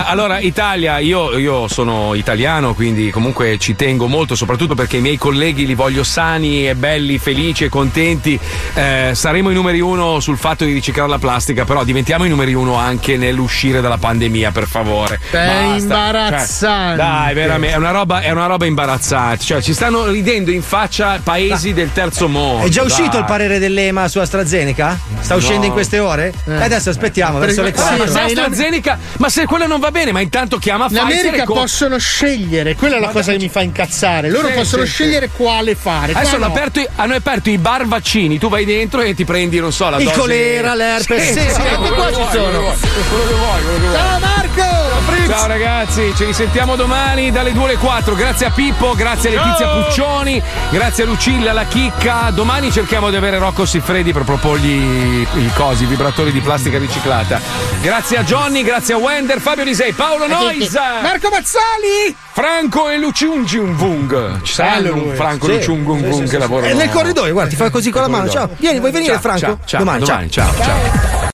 allora, Italia, io, io sono italiano, quindi comunque ci tengo molto, soprattutto perché i miei colleghi li voglio sani e belli, felici e contenti. Eh, saremo i numeri uno sul fatto di riciclare la plastica, però diventiamo i numeri uno anche nell'uscire dalla pandemia, per favore. Sei Basta. imbarazzante. Cioè, dai, veramente, è una, roba, è una roba imbarazzante. Cioè, ci stanno ridendo in faccia paesi del terzo mondo. È già uscito dai. il parere dell'EMA su AstraZeneca? Sta No. uscendo in queste ore? Eh. E adesso aspettiamo, verso le Sì, ma 4. AstraZeneca, ma se quello non va bene, ma intanto chiama In Pfizer America e co- possono scegliere, quella è la cosa che mi fa incazzare. Loro Sì, possono sì, scegliere quale fare. Adesso hanno no. aperto, i- hanno aperto i bar vaccini, tu vai dentro e ti prendi, non so, la Il dose. colera, l'herpes, sì, sì, qua che ci vuoi, sono. quello che vuoi, quello che vuoi, quello che vuoi. Ciao Marco! Ciao ragazzi, ci risentiamo domani dalle 2 alle 4. Grazie a Pippo, grazie a Letizia Puccioni, grazie a Lucilla, alla Chicca. Domani cerchiamo di avere Rocco Siffredi per proporgli i cosi, i vibratori di plastica riciclata. Grazie a Johnny, grazie a Wender, Fabio Lisei, Paolo Nois, Marco Mazzali! Franco e Luciungvung. Ci saranno un. Franco Sì. e Luciungvung Sì, sì, che sì. lavorano È nel corridoio, guarda, ti fa così con la mano. Ciao, vieni, vuoi venire, Ciao, Franco? ciao, ciao, Domani, domani, ciao, ciao.